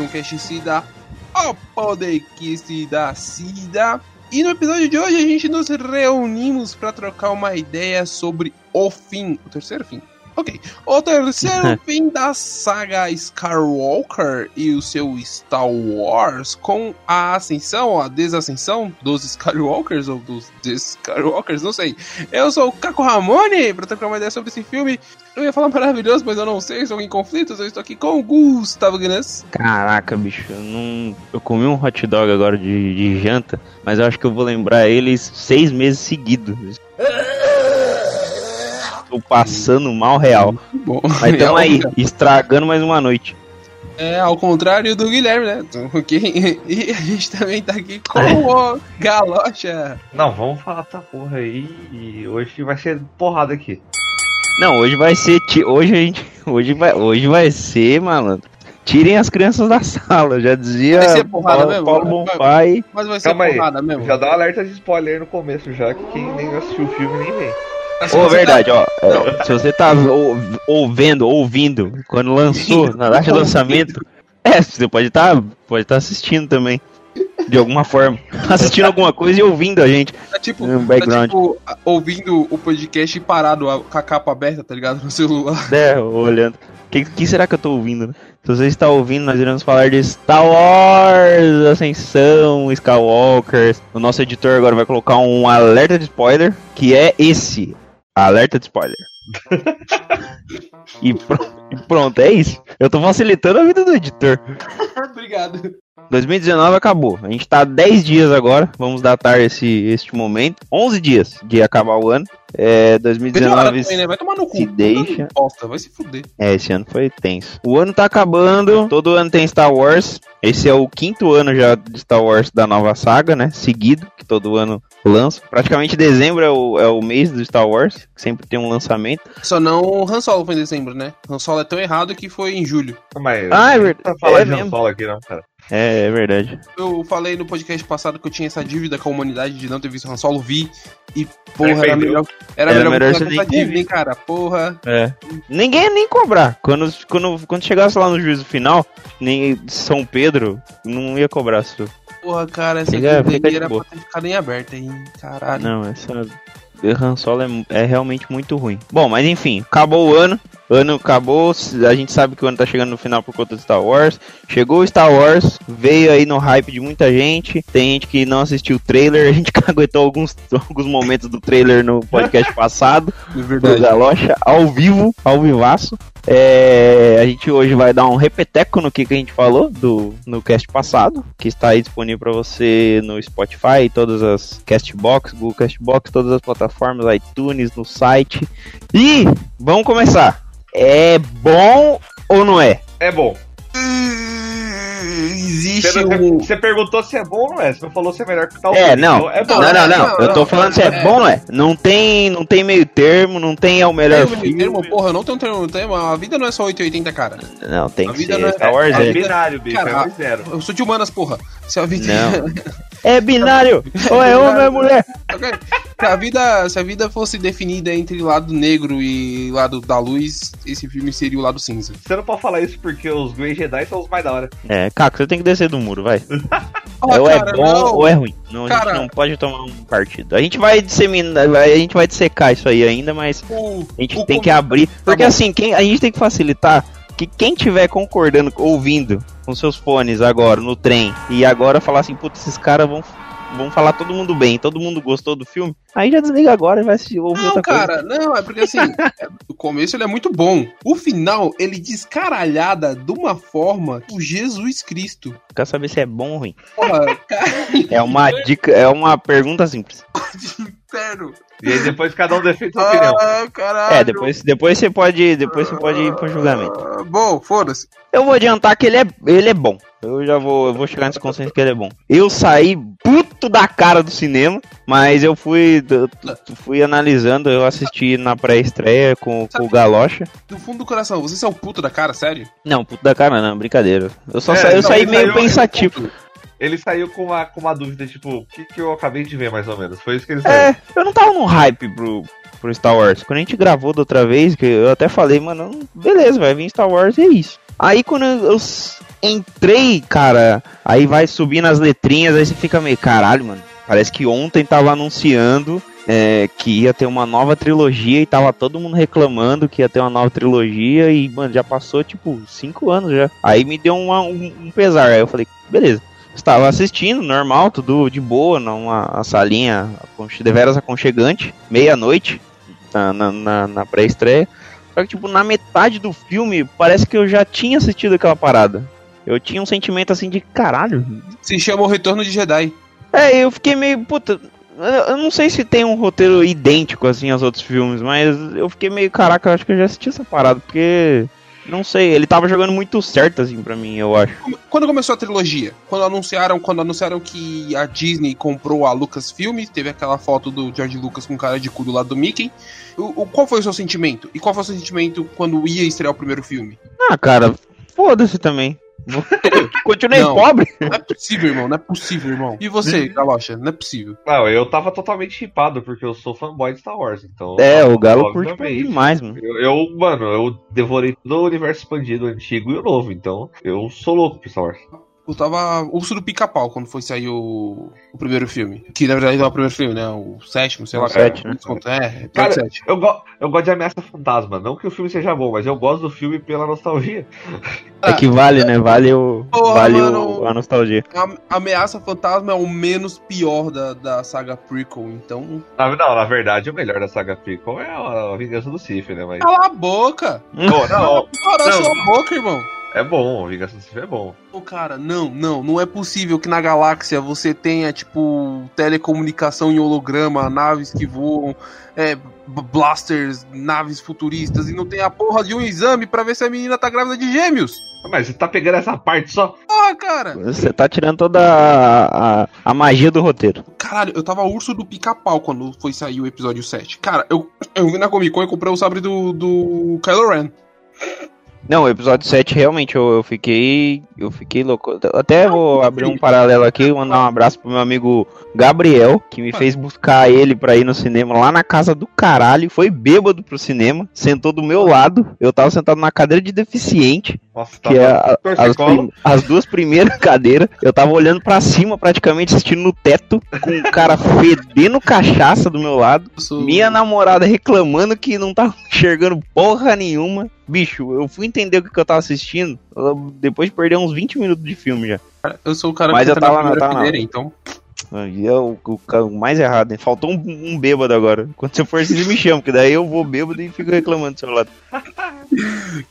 um Cast Cida, o podcast da Cida. E no episódio de hoje a gente nos reunimos para trocar uma ideia sobre o fim, o terceiro fim. Ok, o terceiro fim da saga Skywalker e o seu Star Wars com a ascensão, a desascensão dos Skywalkers ou dos Skywalkers, não sei. Eu sou o Caco Ramone para trocar uma ideia sobre esse filme. Eu ia falar maravilhoso, mas eu não sei, estou em conflitos. Eu estou aqui com o Gustavo Guinness. Caraca, bicho, eu não. Eu comi um hot dog agora de, de janta, mas eu acho que eu vou lembrar eles seis meses seguidos. Tô passando mal real. Bom, Mas tamo aí, estragando mais uma noite. É, ao contrário do Guilherme, né? Ok? E a gente também tá aqui com o Galocha. Não, vamos falar essa porra aí e hoje vai ser porrada aqui. Não, hoje vai ser. Hoje a gente. Hoje vai, hoje vai ser, malandro. Tirem as crianças da sala, já dizia Vai ser porrada Paulo, mesmo? Paulo Bonfai. Mas vai ser Calma aí, porrada mesmo. já dá um alerta de spoiler aí no começo já, que quem nem assistiu o filme nem vem. Ô, verdade, ó. é, se você tá ou- ouvindo, ouvindo, quando lançou, na data de lançamento, é, você pode estar pode tá assistindo também. De alguma forma. Assistindo alguma coisa e ouvindo a gente. Tá, tá tipo, no tá background. tipo a- ouvindo o podcast parado a- com a capa aberta, tá ligado? No celular. né, olhando. O que, que será que eu tô ouvindo, né? Se você está ouvindo, nós iremos falar de Star Wars, Ascensão, Skywalker. O nosso editor agora vai colocar um alerta de spoiler, que é esse. Alerta de spoiler. e, pro- e pronto, é isso. Eu tô facilitando a vida do editor. Obrigado. 2019 acabou. A gente tá 10 dias agora. Vamos datar esse, este momento. 11 dias de acabar o ano. É, Veja 2019 também, né? Vai tomar no cu. se deixa. Bosta, vai se fuder. É, esse ano foi tenso. O ano tá acabando, todo ano tem Star Wars. Esse é o quinto ano já de Star Wars da nova saga, né? Seguido, que todo ano lança. Praticamente dezembro é o, é o mês do Star Wars, que sempre tem um lançamento. Só não o Han Solo foi em dezembro, né? Han Solo é tão errado que foi em julho. Mas Ah, é não verdade. precisa falar É de Han mesmo. Solo aqui não, cara. É, é verdade. Eu falei no podcast passado que eu tinha essa dívida com a humanidade de não ter visto Han Solo, vi. E, porra, era Arrependeu. melhor, era Era melhor, melhor essa dívida, hein, cara? Porra. É. Ninguém ia nem cobrar. Quando, quando, quando chegasse lá no juízo final, nem São Pedro não ia cobrar. Isso. Porra, cara, essa Fica- dívida fica era boa. pra ter ficado em aberta, hein? Caralho. Não, essa Han Solo é, é realmente muito ruim. Bom, mas enfim, acabou o ano. Ano acabou, a gente sabe que o ano tá chegando no final por conta do Star Wars. Chegou o Star Wars, veio aí no hype de muita gente. Tem gente que não assistiu o trailer, a gente caguetou alguns, alguns momentos do trailer no podcast passado De do verdade. Galocha, ao vivo, ao vivaço. É, a gente hoje vai dar um repeteco no que, que a gente falou do, no cast passado, que está aí disponível para você no Spotify, todas as Castbox, Google Castbox, todas as plataformas, iTunes, no site. E vamos começar. É bom ou não é? É bom. Existe Você, um. você perguntou se é bom ou não é. Você não falou se é melhor que tal. É, não. É bom. Não, não, não. não, Eu tô falando se é é. bom ou não é. Não tem, não tem meio termo, não tem é o melhor Tem filme. termo, porra, não tenho um termo, termo. A vida não é só 880, cara. Não, tem A que vida ser. não é- Star Wars É é. binário, bicho. Cara, é zero. Eu sou de humanas, porra. Se a vida. Não. É binário. Ou é homem ou é mulher. Se a vida, se a vida fosse definida entre lado negro e lado da luz, esse filme seria o lado cinza. Você não pode falar isso porque os Grey Jedi são os mais da hora. É, Caco, você tem que descer do muro, vai. Ah, ou cara, é bom não. ou é ruim. Não, a Cara. gente não pode tomar um partido. A gente vai disseminar, a gente vai dissecar isso aí ainda, mas O, a gente tem com- que abrir. Porque bom. assim, quem, a gente tem que facilitar que quem tiver concordando, ouvindo com seus fones agora no trem e agora falar assim, putz, esses caras vão, vão falar todo mundo bem, todo mundo gostou do filme, aí já desliga agora e vai se ouvir Não, outra coisa. cara, não, é porque assim, é, o começo ele é muito bom. O final, ele descaralhada de uma forma o Jesus Cristo. Quer saber se é bom ou ruim? Porra, cara, É uma dica, é uma pergunta simples. sério. E aí depois cada um defende sua opinião. Ah, caralho. É, depois, depois você pode, depois você pode ir pro julgamento. Ah, bom, foda-se. Eu vou adiantar que ele é, ele é bom. Eu já vou, eu vou chegar nesse consenso que ele é bom. Eu saí puto da cara do cinema, mas eu fui, eu fui analisando, eu assisti na pré-estreia com, com o Galocha. Do fundo do coração, você é o puto da cara, sério? Não, puto da cara não, brincadeira. Eu só É, saí, eu não, saí meio saiu- pensativo. Ele saiu com uma, com uma dúvida, tipo, o que, que eu acabei de ver, mais ou menos. Foi isso que ele saiu. É, eu não tava num hype pro, pro Star Wars. Quando a gente gravou da outra vez, que eu até falei, mano, beleza, vai vir Star Wars e é isso. Aí quando eu, eu entrei, cara, aí vai subindo as letrinhas, aí você fica meio, caralho, mano. Parece que ontem tava anunciando é, que ia ter uma nova trilogia e tava todo mundo reclamando que ia ter uma nova trilogia e, mano, já passou tipo cinco anos já. Aí me deu uma, um, um pesar. Aí eu falei, beleza. Estava assistindo, normal, tudo de boa, numa salinha deveras aconchegante, meia-noite, na, na, na pré-estreia. Só que, tipo, na metade do filme, parece que eu já tinha assistido aquela parada. Eu tinha um sentimento assim de caralho. Se chama o Retorno de Jedi. É, eu fiquei meio. Puta. Eu não sei se tem um roteiro idêntico assim aos outros filmes, mas eu fiquei meio. Caraca, eu acho que eu já assisti essa parada, porque. Não sei, ele tava jogando muito certo, assim, pra mim, eu acho. Quando começou a trilogia? Quando anunciaram, quando anunciaram que a Disney comprou a Lucasfilm, teve aquela foto do George Lucas com cara de cu do lado do Mickey. O, o, qual foi o seu sentimento? E qual foi o seu sentimento quando ia estrear o primeiro filme? Ah, cara, foda-se também. Continuei Não. pobre. Não é possível, irmão. Não é possível, irmão. E você, Galocha? Não é possível. Não, eu tava totalmente hipado, porque eu sou fanboy de Star Wars, então. É, o Galo curte demais, mano. Eu, eu, mano, eu devorei todo o universo expandido, antigo e o novo, então eu sou louco por Star Wars. Eu tava urso do pica-pau quando foi sair o, o primeiro filme. Que na verdade não é o primeiro filme, né? O sétimo, sei lá. O sete, né? É, episódio Cara, sete. Eu, go eu gosto de Ameaça Fantasma, não que o filme seja bom, mas eu gosto do filme pela nostalgia. É que vale, né? Vale, o, Porra, vale o- mano. a nostalgia. A Ameaça Fantasma é o menos pior da, da saga prequel, então. Na, não, na verdade, o melhor da saga prequel é a Vingança do Sith, né? Mas. Cala a boca! Pô, não, Para Não. sua boca, irmão! É bom, a Vingança do Sith é bom. Ô, cara, não, não, não é possível que na galáxia você tenha, tipo, telecomunicação em holograma, naves que voam, é, blasters, naves futuristas, e não tem a porra de um exame pra ver se a menina tá grávida de gêmeos. Mas você tá pegando essa parte só. Porra, cara! Você tá tirando toda a, a, a magia do roteiro. Caralho, eu tava urso do pica-pau quando foi sair o episódio 7. Cara, eu, eu vi na Comic Con e comprei o sabre do, do Kylo Ren. Não, o episódio 7 realmente eu, eu fiquei. Eu fiquei louco. Até vou abrir um paralelo aqui, mandar um abraço pro meu amigo Gabriel, que me fez buscar ele pra ir no cinema lá na casa do caralho. Foi bêbado pro cinema, sentou do meu lado. Eu tava sentado na cadeira de deficiente, Nossa, que é a- as, as duas primeiras cadeiras. Eu tava olhando pra cima, praticamente assistindo no teto, com o cara fedendo cachaça do meu lado. Minha namorada reclamando que não tava enxergando porra nenhuma. Bicho, eu fui entender o que, que eu tava assistindo depois de perder uns 20 minutos de filme já. Eu sou o cara Mas que eu na tava na- primeira na- então. E é o, o mais errado, hein? Faltou um, um bêbado agora. Quando você for, vocês me chamam, que daí eu vou bêbado e fico reclamando do seu lado.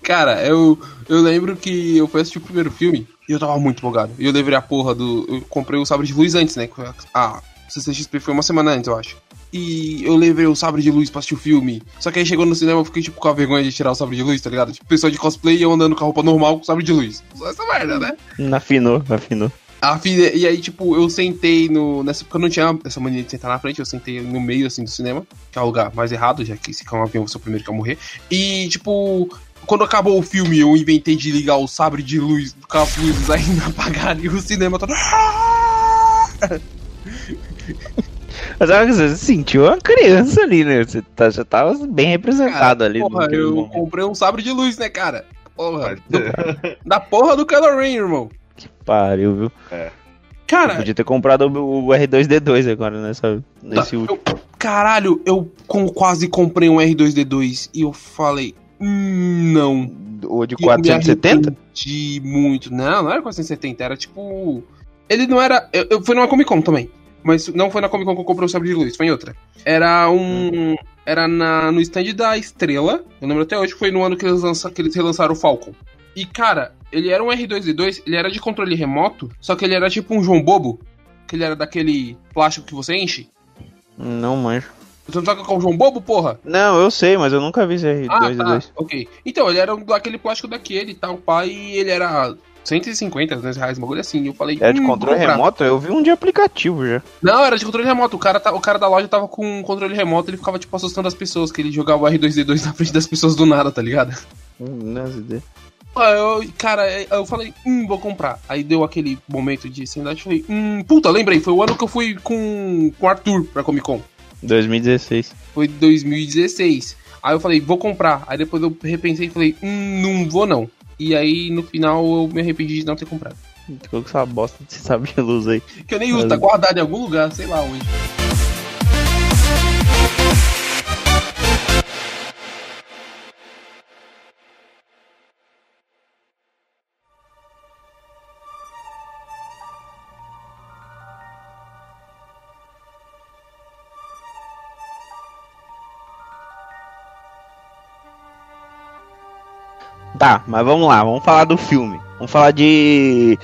Cara, eu, eu lembro que eu fui assistir o primeiro filme e eu tava muito empolgado. E eu levei a porra do. Eu comprei o sabre de luz antes, né? a- A CCXP foi uma semana antes, eu acho. E eu levei o sabre de luz pra assistir o filme. Só que aí chegou no cinema eu fiquei tipo com a vergonha de tirar o sabre de luz, tá ligado? Tipo, pessoa de cosplay e eu andando com a roupa normal com o sabre de luz. Só essa merda, né? Afinou, afinou. A filha, e aí, tipo, eu sentei no. Nessa época eu não tinha essa mania de sentar na frente, eu sentei no meio assim do cinema, que é o lugar mais errado, já que se cair um avião, eu sou o primeiro que a morrer. E, tipo, quando acabou o filme, eu inventei de ligar o sabre de luz, com as luzes ainda apagadas, e o cinema todo. Mas olha que você sentiu uma criança ali, né? Você, tá, já tava bem representado ali. Porra, eu momento. comprei um sabre de luz, né, cara? Porra. Do- da porra do Kylo Ren, irmão. Pariu, viu? Cara, Podia ter comprado o, o R2D2 agora nessa, nesse Tá, último. eu- caralho, eu com- quase comprei um R2D2 e eu falei. "Hum, não. O de E eu me 470? arrependi muito. Não, não era 470, era tipo. Ele não era. Eu, eu fui numa Comic Con também. Mas não foi na Comic Con que eu comprei o Sabre de Luz, foi em outra. Era um. Era na, no stand da Estrela. Eu lembro até hoje que foi no ano que eles, lança, que eles relançaram o Falcon. E, cara, ele era um R2D2, ele era de controle remoto, só que ele era tipo um João Bobo. Que ele era daquele plástico que você enche. Não manjo. Você não qual é o João Bobo, porra? Não, eu sei, mas eu nunca vi esse R2D2. Ah, tá. Ok. Então, ele era daquele plástico daquele e tal, pai, e ele era 150, 200 reais, um bagulho assim. E eu falei. É de "Hum, controle vou comprar." remoto? Eu vi um de aplicativo já. Não, era de controle remoto. O cara, tá- o cara da loja tava com um controle remoto, ele ficava, tipo, assustando as pessoas, que ele jogava o R2D2 na frente das pessoas do nada, tá ligado? Hum, Não, ideia. Aí eu, cara, eu falei, hum, vou comprar. Aí deu aquele momento de sanidade, falei, hum, puta, lembrei, foi o ano que eu fui com, com o Arthur pra Comic Con. 2016. Foi 2016. Aí eu falei, vou comprar. Aí depois eu repensei e falei, hum, não vou não. E aí, no final, eu me arrependi de não ter comprado. Ficou com essa bosta de luz aí. Que eu nem uso, tá guardado em algum lugar, sei lá onde. Tá, mas vamos lá, vamos falar do filme. Vamos falar de,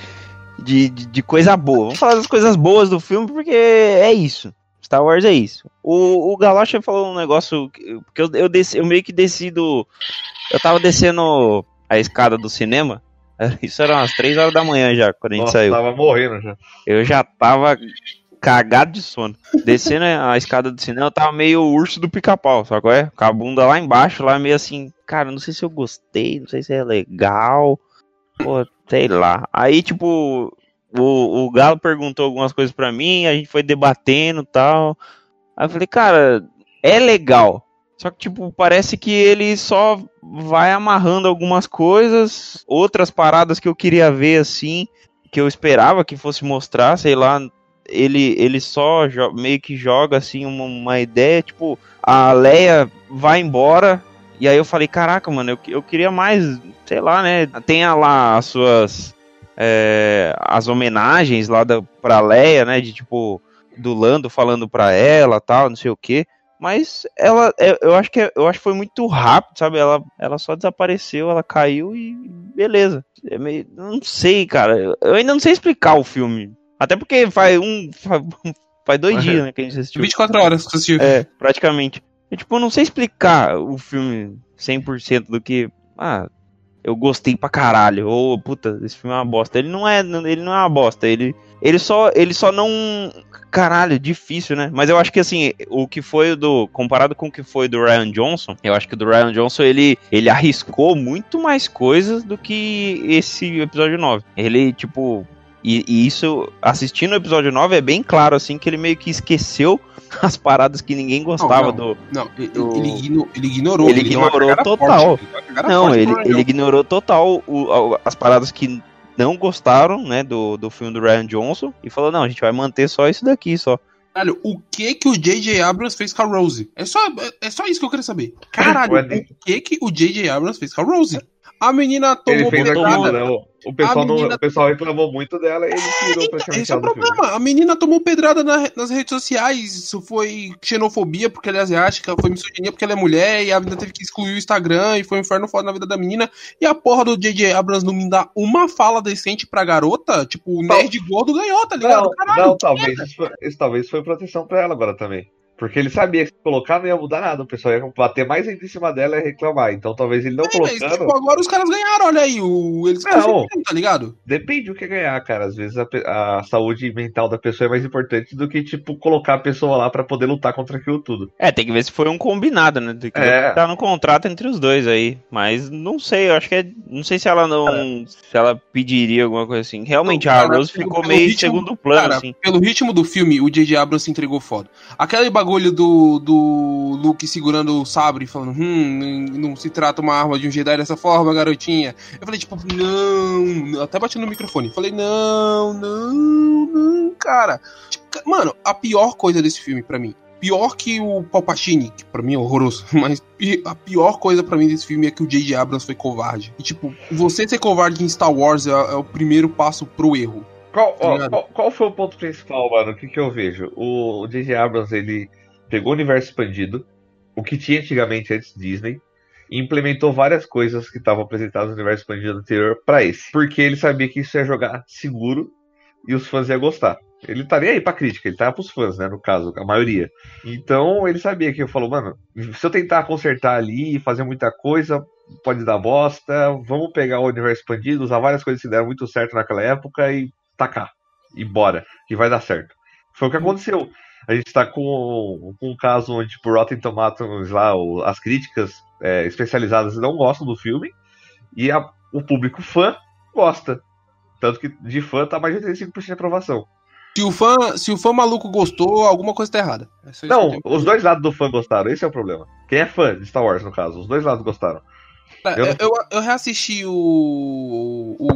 de, de, coisa boa. Vamos falar das coisas boas do filme, porque é isso. Star Wars é isso. O, o Galocha falou um negócio que que eu, eu, desci, eu meio que desci do. Eu tava descendo a escada do cinema. Isso era umas 3 horas da manhã já, quando a gente Nossa, saiu. tava morrendo já. Eu já tava cagado de sono. Descendo a escada do cinema, eu tava meio urso do pica-pau, só que é? Com a bunda lá embaixo, lá meio assim, cara, não sei se eu gostei, não sei se é legal. Pô, sei lá. Aí, tipo, o, o Galo perguntou algumas coisas pra mim, a gente foi debatendo tal. Aí eu falei, cara, é legal. Só que, tipo, parece que ele só vai amarrando algumas coisas, outras paradas que eu queria ver assim, que eu esperava que fosse mostrar, sei lá, ele, ele só meio que joga assim uma, uma ideia, tipo, a Leia vai embora, e aí eu falei, caraca, mano, eu, eu queria mais, sei lá, né? Tenha lá as suas. é, as homenagens lá da, pra Leia, né? De tipo, do Lando falando pra ela tal, não sei o que. Mas ela, é, eu acho que é- eu acho que foi muito rápido, sabe? Ela, ela só desapareceu, ela caiu e beleza. É meio, não sei, cara. Eu- ainda não sei explicar o filme. Até porque faz um, faz, faz dois dias, né, que a gente assistiu. 24 horas que você assistiu. É, praticamente. Tipo, eu não sei explicar o filme 100% do que. Ah, eu gostei pra caralho. Ou, puta, esse filme é uma bosta. Ele não é, ele não é uma bosta. Ele, ele, só, ele só não. Caralho, difícil, né? Mas eu acho que assim, o que foi do. Comparado com o que foi do Ryan Johnson, eu acho que o do Ryan Johnson ele, ele arriscou muito mais coisas do que esse episódio 9. Ele, tipo. E, e isso, assistindo o episódio 9, é bem claro, assim, que ele meio que esqueceu as paradas que ninguém gostava não. do. Não, ele, Do- ele igno- ele ignorou. Ele ignorou total. forte, ele Não, forte ele, ele ignorou total o- as paradas que não gostaram, né, do, do filme do Ryan Johnson e falou, não, a gente vai manter só isso daqui, só. Caralho, o que que o J.J. Abrams fez com a Rose? É só, é, só isso que eu quero saber. Caralho, o que que o J.J. Abrams fez com a Rose? A menina Ele tomou pedrada. aquilo, né? O- pessoal, menina- não, o pessoal reclamou muito dela e ele tirou Então, praticamente esse é o do filme. problema. A menina tomou pedrada na- nas redes sociais. Isso foi xenofobia porque ela é asiática, foi misoginia porque ela é mulher, e a menina teve que excluir o Instagram, e foi um inferno foda na vida da menina. E a porra do J.J. Abrams não me dá uma fala decente pra garota. Tipo, o nerd gordo ganhou, tá ligado? Não, Caralho. não, talvez isso, isso talvez foi proteção pra ela agora também. Porque ele sabia que se colocar não ia mudar nada, o pessoal ia bater mais ainda em cima dela e reclamar. Então talvez ele não É, mas, colocando. tipo, agora os caras ganharam, olha aí. O, eles Não. conseguiram, tá ligado? Depende do que ganhar, cara. Às vezes a, a saúde mental da pessoa é mais importante do que, tipo, colocar a pessoa lá pra poder lutar contra aquilo tudo. É, tem que ver se foi um combinado, né, do que É. tá no contrato entre os dois aí, mas não sei, eu acho que é, não sei se ela não, se ela pediria alguma coisa assim. Realmente, Não, a cara, Rose pelo- ficou meio ritmo- segundo plano, Cara, assim. pelo ritmo do filme, o J.J. Abrams se entregou foda. Aquele bagulho do, do Luke segurando o sabre falando, hum, não se trata uma arma de um Jedi dessa forma, garotinha. Eu falei, tipo, não. Até bati no microfone. Falei, não, não, não, cara. Ca- mano, a pior coisa desse filme pra mim. Pior que o Palpatine, que pra mim é horroroso, mas a pior coisa pra mim desse filme é que o J.J. Abrams foi covarde. E, tipo, você ser covarde em Star Wars é, é o primeiro passo pro erro. Qual, ó, qual, qual foi o ponto principal, mano? O que, que eu vejo? O J.J. Abrams, ele pegou o universo expandido, o que tinha antigamente antes Disney, e implementou várias coisas que estavam apresentadas no universo expandido anterior pra esse. Porque ele sabia que isso ia jogar seguro e os fãs iam gostar. Ele estaria aí pra crítica, ele tava pros fãs, né? No caso, a maioria. Então ele sabia que eu falou, mano, se eu tentar consertar ali, fazer muita coisa, pode dar bosta. Vamos pegar o universo expandido, usar várias coisas que deram muito certo naquela época e tacar. E bora, que vai dar certo. Foi o que aconteceu. A gente tá com, com um caso onde, tipo, Rotten Tomatoes lá, as críticas é, especializadas não gostam do filme e a- o público fã gosta. Tanto que de fã tá mais de 85% de aprovação. Se o fã, se o fã maluco gostou, alguma coisa tá errada. É Não, os dois lados do fã gostaram, esse é o problema. Quem é fã de Star Wars, no caso, os dois lados gostaram. É, Eu Eu, eu, reassisti o. o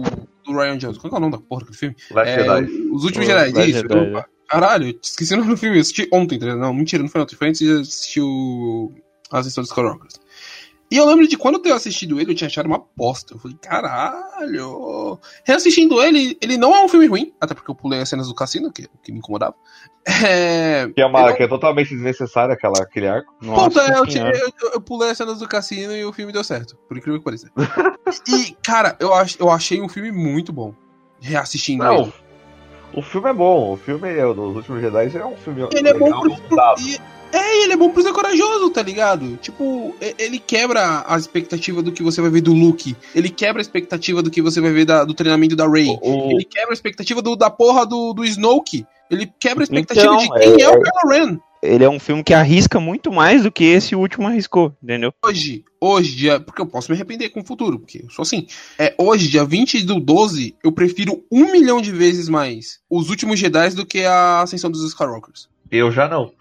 do Ryan Johnson. Qual que é o nome da porra do filme? Last É, Jedi. Os Últimos Os Jedi. Last Isso. Jedi, né? caralho, esqueci o nome do filme. Eu assisti ontem, tá ligado? Não, mentira, não foi ontem. Foi antes de assistir o. A sessão dos Skywalkers. E eu lembro de quando eu tenho assistido ele, eu tinha achado uma bosta. Eu falei, caralho. Reassistindo ele, ele não é um filme ruim, até porque eu pulei as cenas do cassino, que, que me incomodava. É. Que é, uma, não- que é totalmente desnecessária aquela, aquele arco. Puta, eu, eu- eu- pulei as cenas do cassino e o filme deu certo, por incrível que pareça. e, cara, eu, ach, eu achei um filme muito bom. Reassistindo Não, ele. o filme é bom. O filme é, o dos últimos Jedi é um filme Ele é bom legal, pro. e- é, ele é bom por ser corajoso, tá ligado? Tipo, ele quebra a expectativa do que você vai ver do Luke. Ele quebra a expectativa do que você vai ver da- do treinamento da Rey. O- Ele quebra a expectativa do, da porra do, do Snoke. Ele quebra a expectativa Então, de quem é, é- o Kylo Ren. Ele é um filme que arrisca muito mais do que esse último arriscou, entendeu? Hoje, hoje, dia. Porque eu posso me arrepender com o futuro, porque eu sou assim. É, hoje, dia 20 do 12, eu prefiro um milhão de vezes mais os últimos Jedi do que a ascensão dos Skywalkers. Eu já não.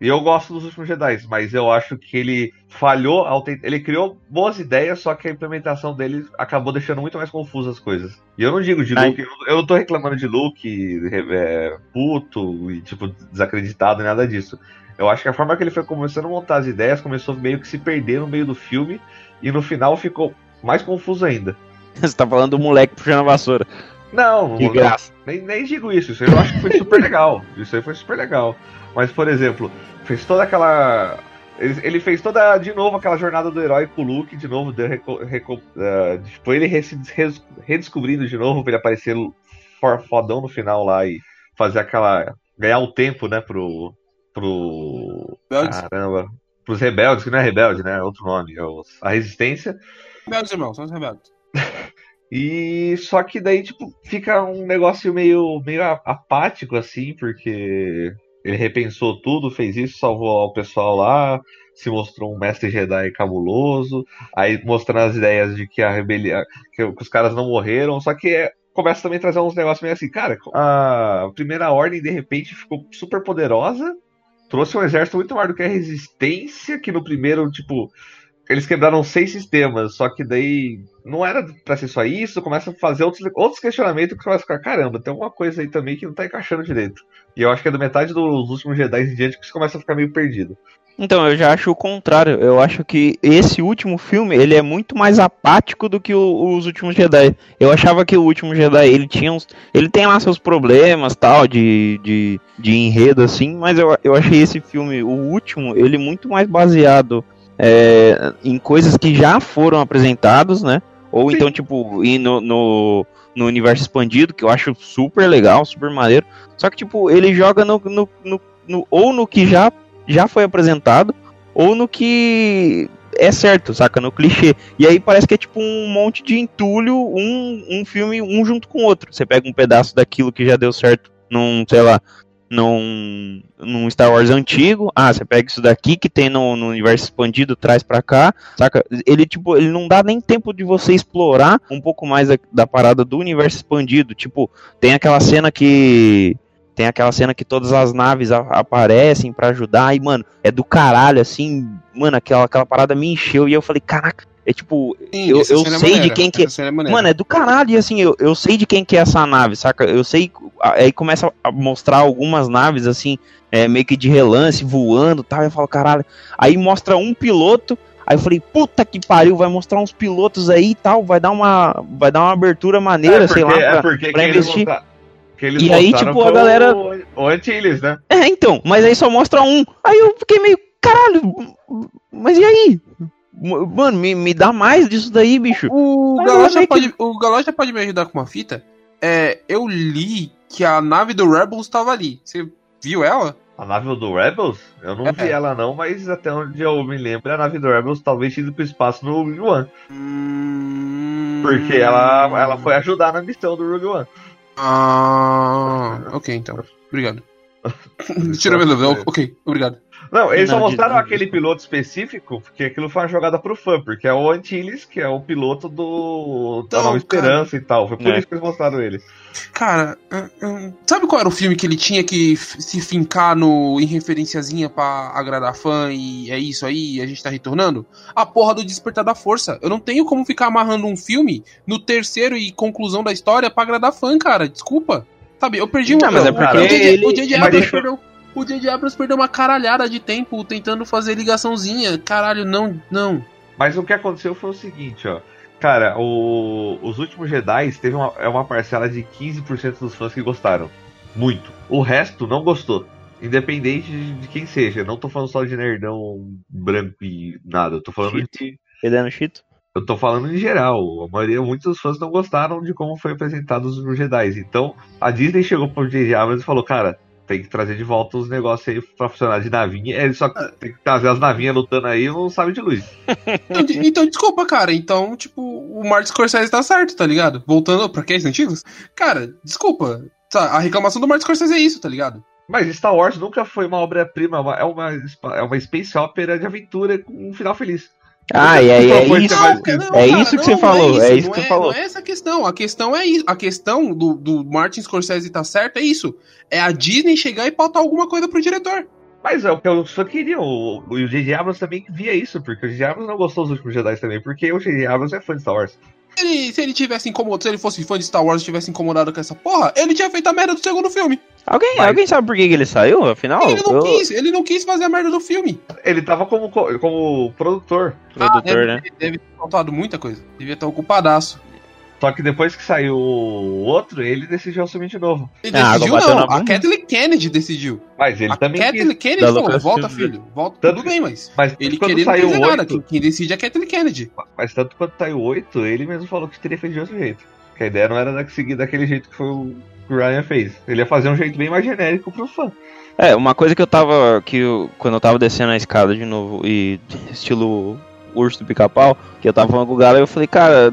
E eu gosto dos últimos Jedi, mas eu acho que ele falhou. Ele criou boas ideias, só que a implementação dele acabou deixando muito mais confusas as coisas. E eu não digo de Ai. Luke, eu- não tô reclamando de Luke é, puto e, tipo, desacreditado, nada disso. Eu acho que a forma que ele foi começando a montar as ideias começou meio que se perder no meio do filme, e no final ficou mais confuso ainda. Você tá falando do moleque puxando a vassoura. Não, Que não- graça. nem, nem digo isso, isso aí eu acho que foi super legal. Isso aí foi super legal. Mas, por exemplo, fez toda aquela. Ele, fez toda, de novo, aquela jornada do herói com o Luke, de novo, deu reco, reco, ah, foi ele redescobrindo de novo pra ele aparecer fodão no final lá e fazer aquela. ganhar o tempo, né, pro. pro. Rebeldes, Caramba. Pros rebeldes, que não é rebelde, né? É outro nome. É os- a resistência. rebeldes, irmão, são os rebeldes. E só que daí, tipo, fica um negócio meio, meio apático, assim, porque ele repensou tudo, fez isso, salvou o pessoal lá, se mostrou um mestre Jedi cabuloso, aí mostrando as ideias de que a rebelião, que, os caras não morreram, só que é- começa também a trazer uns negócios meio assim, cara, a primeira ordem de repente ficou super poderosa, trouxe um exército muito maior do que a resistência, que no primeiro, tipo, eles quebraram seis sistemas, só que daí não era pra ser só isso, começa a fazer outros, outros questionamentos que você vai ficar, caramba, tem alguma coisa aí também que não tá encaixando direito. E eu acho que é da metade dos últimos Jedi em diante que você começa a ficar meio perdido. Então, eu já acho o contrário. Eu acho que esse último filme, ele é muito mais apático do que o- os últimos Jedi. Eu achava que o último Jedi, ele tinha uns, ele tem lá seus problemas, tal, de, de, de enredo, assim, mas eu, eu achei esse filme, o último, ele muito mais baseado é, em coisas que já foram apresentados, né? Ou Sim. então, tipo, ir no, no, no universo expandido, que eu acho super legal, super maneiro. Só que, tipo, ele joga no, no, no- no- ou no que já, já foi apresentado, ou no que é certo, saca? No clichê. E aí parece que é tipo um monte de entulho, um, um filme, um junto com o outro. Você pega um pedaço daquilo que já deu certo num, sei lá, num, num Star Wars antigo. Ah, você pega isso daqui que tem no, no universo expandido, traz pra cá, saca? Ele, tipo, ele não dá nem tempo de você explorar um pouco mais da, da parada do universo expandido. Tipo, tem aquela cena que. Tem aquela cena que todas as naves aparecem pra ajudar. E, mano, é do caralho, assim. Mano, aquela, aquela parada me encheu. E eu falei, caraca, é tipo. Sim, Eu- eu é sei de maneira, quem que- é maneira. Mano, é do caralho, e assim, eu, eu sei de quem que é essa nave, saca? Eu sei. Aí começa a mostrar algumas naves, assim, é, meio que de relance, voando e tal. Eu falo, caralho. Aí mostra um piloto. Aí eu falei, puta que pariu, vai mostrar uns pilotos aí e tal, vai dar uma, vai dar uma abertura maneira, sei lá, é pra, porque pra investir. monta- E aí, tipo, a galera- O, o Antilles, né? É, então, mas aí só mostra um. Aí eu fiquei meio, caralho, mas e aí? Mano, me, me dá mais disso daí, bicho. O Galocha meio que- pode, o Galocha pode me ajudar com uma fita? É, eu li que a nave do Rebels estava ali. Você viu ela? A nave do Rebels? Eu não É. vi ela não, mas até onde eu me lembro, a nave do Rebels talvez tinha ido pro espaço no Rogue One. Hum... Porque ela, ela foi ajudar na missão do Rogue One. Ah, ok, então. Obrigado. Tira minha dúvida. Ok, obrigado. Não, eles só mostraram de- aquele piloto específico, porque aquilo foi uma jogada pro fã, porque é o Antilles, que é o piloto do da Então, Nova Esperança e tal. Foi por É. isso que eles mostraram ele. Cara, sabe qual era o filme que ele tinha que se fincar no, em referenciazinha pra agradar fã e é isso aí, a gente tá retornando? A porra do Despertar da Força. Eu não tenho como ficar amarrando um filme no terceiro e conclusão da história pra agradar fã, cara. Desculpa. Sabe, eu perdi um. Não, mas é o- porque o J.J. ele- o J.J. Abrams perdeu. O J.J. Abrams perdeu uma caralhada de tempo tentando fazer ligaçãozinha. Caralho, não, não. Mas o que aconteceu foi o seguinte, ó. Cara, o- os últimos Jedi teve uma, é uma parcela de 15% dos fãs que gostaram. Muito. O resto não gostou. Independente de, de quem seja. Não tô falando só de nerdão branco e nada. Eu tô falando Cheeto. de. Fedendo Chito? Eu tô falando em geral. A maioria, muitos dos fãs não gostaram de como foi apresentado os Jedi. Então, a Disney chegou pro J.J. Abrams e falou, cara, tem que trazer de volta os negócios aí pra funcionar de navinha. Ele só tem que trazer as navinhas lutando aí e não sabe de luz. Então, de- então, desculpa, cara. Então, tipo, o Martin Scorsese tá certo, tá ligado? Voltando pra aqueles antigos. Cara, desculpa. Tá, a reclamação do Martin Scorsese é isso, tá ligado? Mas Star Wars nunca foi uma obra-prima, é uma- é uma, é uma space opera de aventura com um final feliz. Ah, e aí Qual é foi isso. que mais- cara, é isso que você não falou, isso, é isso não que você falou. Não é essa a questão. A questão é isso. A questão do, do Martin Scorsese tá certo é isso. É a Disney chegar e pautar alguma coisa pro diretor. Mas é o que eu só queria. O, o J.J. Abrams também via isso, porque o J.J. Abrams não gostou dos últimos Jedi também, porque o J.J. Abrams é fã de Star Wars. Se ele, se ele tivesse incomodado, se ele fosse fã de Star Wars e tivesse incomodado com essa porra, ele tinha feito a merda do segundo filme. Alguém, Mas- alguém sabe por que ele saiu, afinal? ele não Eu- quis, ele não quis fazer a merda do filme. Ele tava como, co- como produtor. Produtor, deve, né? deve ter faltado muita coisa. Devia estar ocupadaço. Só que depois que saiu o outro, ele decidiu assumir de novo. Ele Ah, decidiu, bateu não. na A. Kathleen Kennedy decidiu. Mas ele a também Kathleen quis. Kennedy falou: Lucas volta, Filmes. filho. Volta. Tanto Tudo que- bem, mas. Mas Ele quando queria não saiu fazer o nada. 8, Quem, quem decide é a Kathleen Kennedy. mas tanto quando saiu o 8, ele mesmo falou que teria feito de outro jeito. Que a ideia não era da- seguir daquele jeito que foi o que o Ryan fez. Ele ia fazer um jeito bem mais genérico pro fã. É, uma coisa que eu tava. que eu- quando eu tava descendo a escada de novo e estilo urso do pica-pau, que eu tava falando com o Galo, eu falei, cara,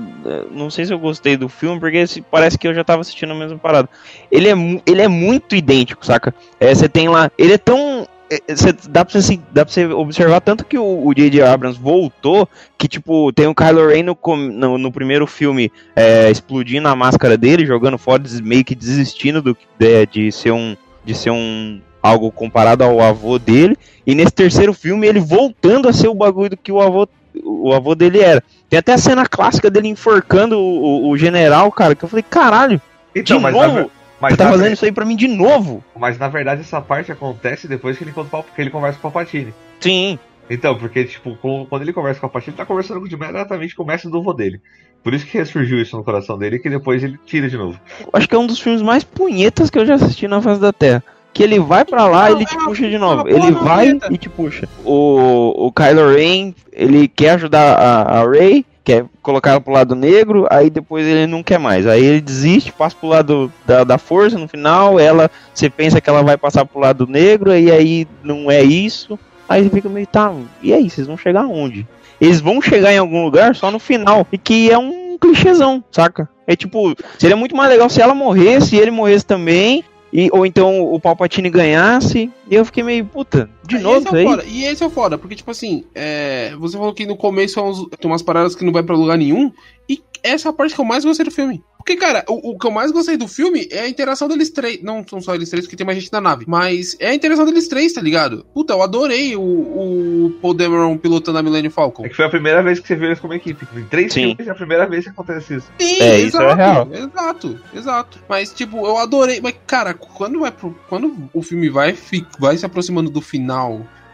não sei se eu gostei do filme, porque parece que eu já tava assistindo a mesma parada. Ele é, ele é muito idêntico, saca? É, Você tem lá. Ele é tão. é, é, cê- dá, pra você, dá pra você observar tanto que o J.J. Abrams voltou, que tipo, tem o Kylo Ren no, no, no primeiro filme é, explodindo a máscara dele, jogando fora, meio que desistindo do, de, de ser um. de ser um. algo comparado ao avô dele. E nesse terceiro filme ele voltando a ser o bagulho do que o avô, o avô dele era. Tem até a cena clássica dele enforcando o, o- o general, cara, que eu falei, caralho, Então, de mas, na, novo? mas, Você tá na fazendo ver- isso aí pra mim de novo? mas na verdade essa parte acontece depois que ele, o que ele conversa com o Palpatine. Sim. Então, porque, tipo, quando ele conversa com o Palpatine, ele tá conversando com- diretamente com o mestre do vô dele. Por isso que ressurgiu isso no coração dele, que depois ele tira de novo. Acho que é um dos filmes mais punhetas que eu já assisti na face da Terra. Que ele vai pra lá e ele te é puxa de novo. Ele vai e te puxa. O, o Kylo Ren, ele quer ajudar a, a Rey, quer colocar ela pro lado negro, aí depois ele não quer mais. Aí ele desiste, passa pro lado da, da força no final, ela, você pensa que ela vai passar pro lado negro, e aí não é isso. Aí você fica meio, tá, e aí, vocês vão chegar aonde? Eles vão chegar em algum lugar só no final, e que é um clichêzão, saca? É tipo, seria muito mais legal se ela morresse e ele morresse também, e, ou então o Palpatine ganhasse, e eu fiquei meio, puta, de E novo esse é aí? foda. E esse é o foda, porque, tipo assim, é, você falou que no começo é tem umas paradas que não vai pra lugar nenhum, e essa é a parte que eu mais gostei do filme. Porque, cara, o, o que eu mais gostei do filme é a interação deles três. Não são só eles três, porque tem mais gente na nave. Mas é a interação deles três, tá ligado? Puta, eu adorei o, o Paul Dameron pilotando a Millennium Falcon. É que foi a primeira vez que você viu eles como equipe. Em três Sim. filmes é a primeira vez que acontece isso. Sim, É, isso é real. Exato, exato. Mas, tipo, eu adorei. Mas, cara, quando vai pro, Quando o filme vai, fi- vai se aproximando do final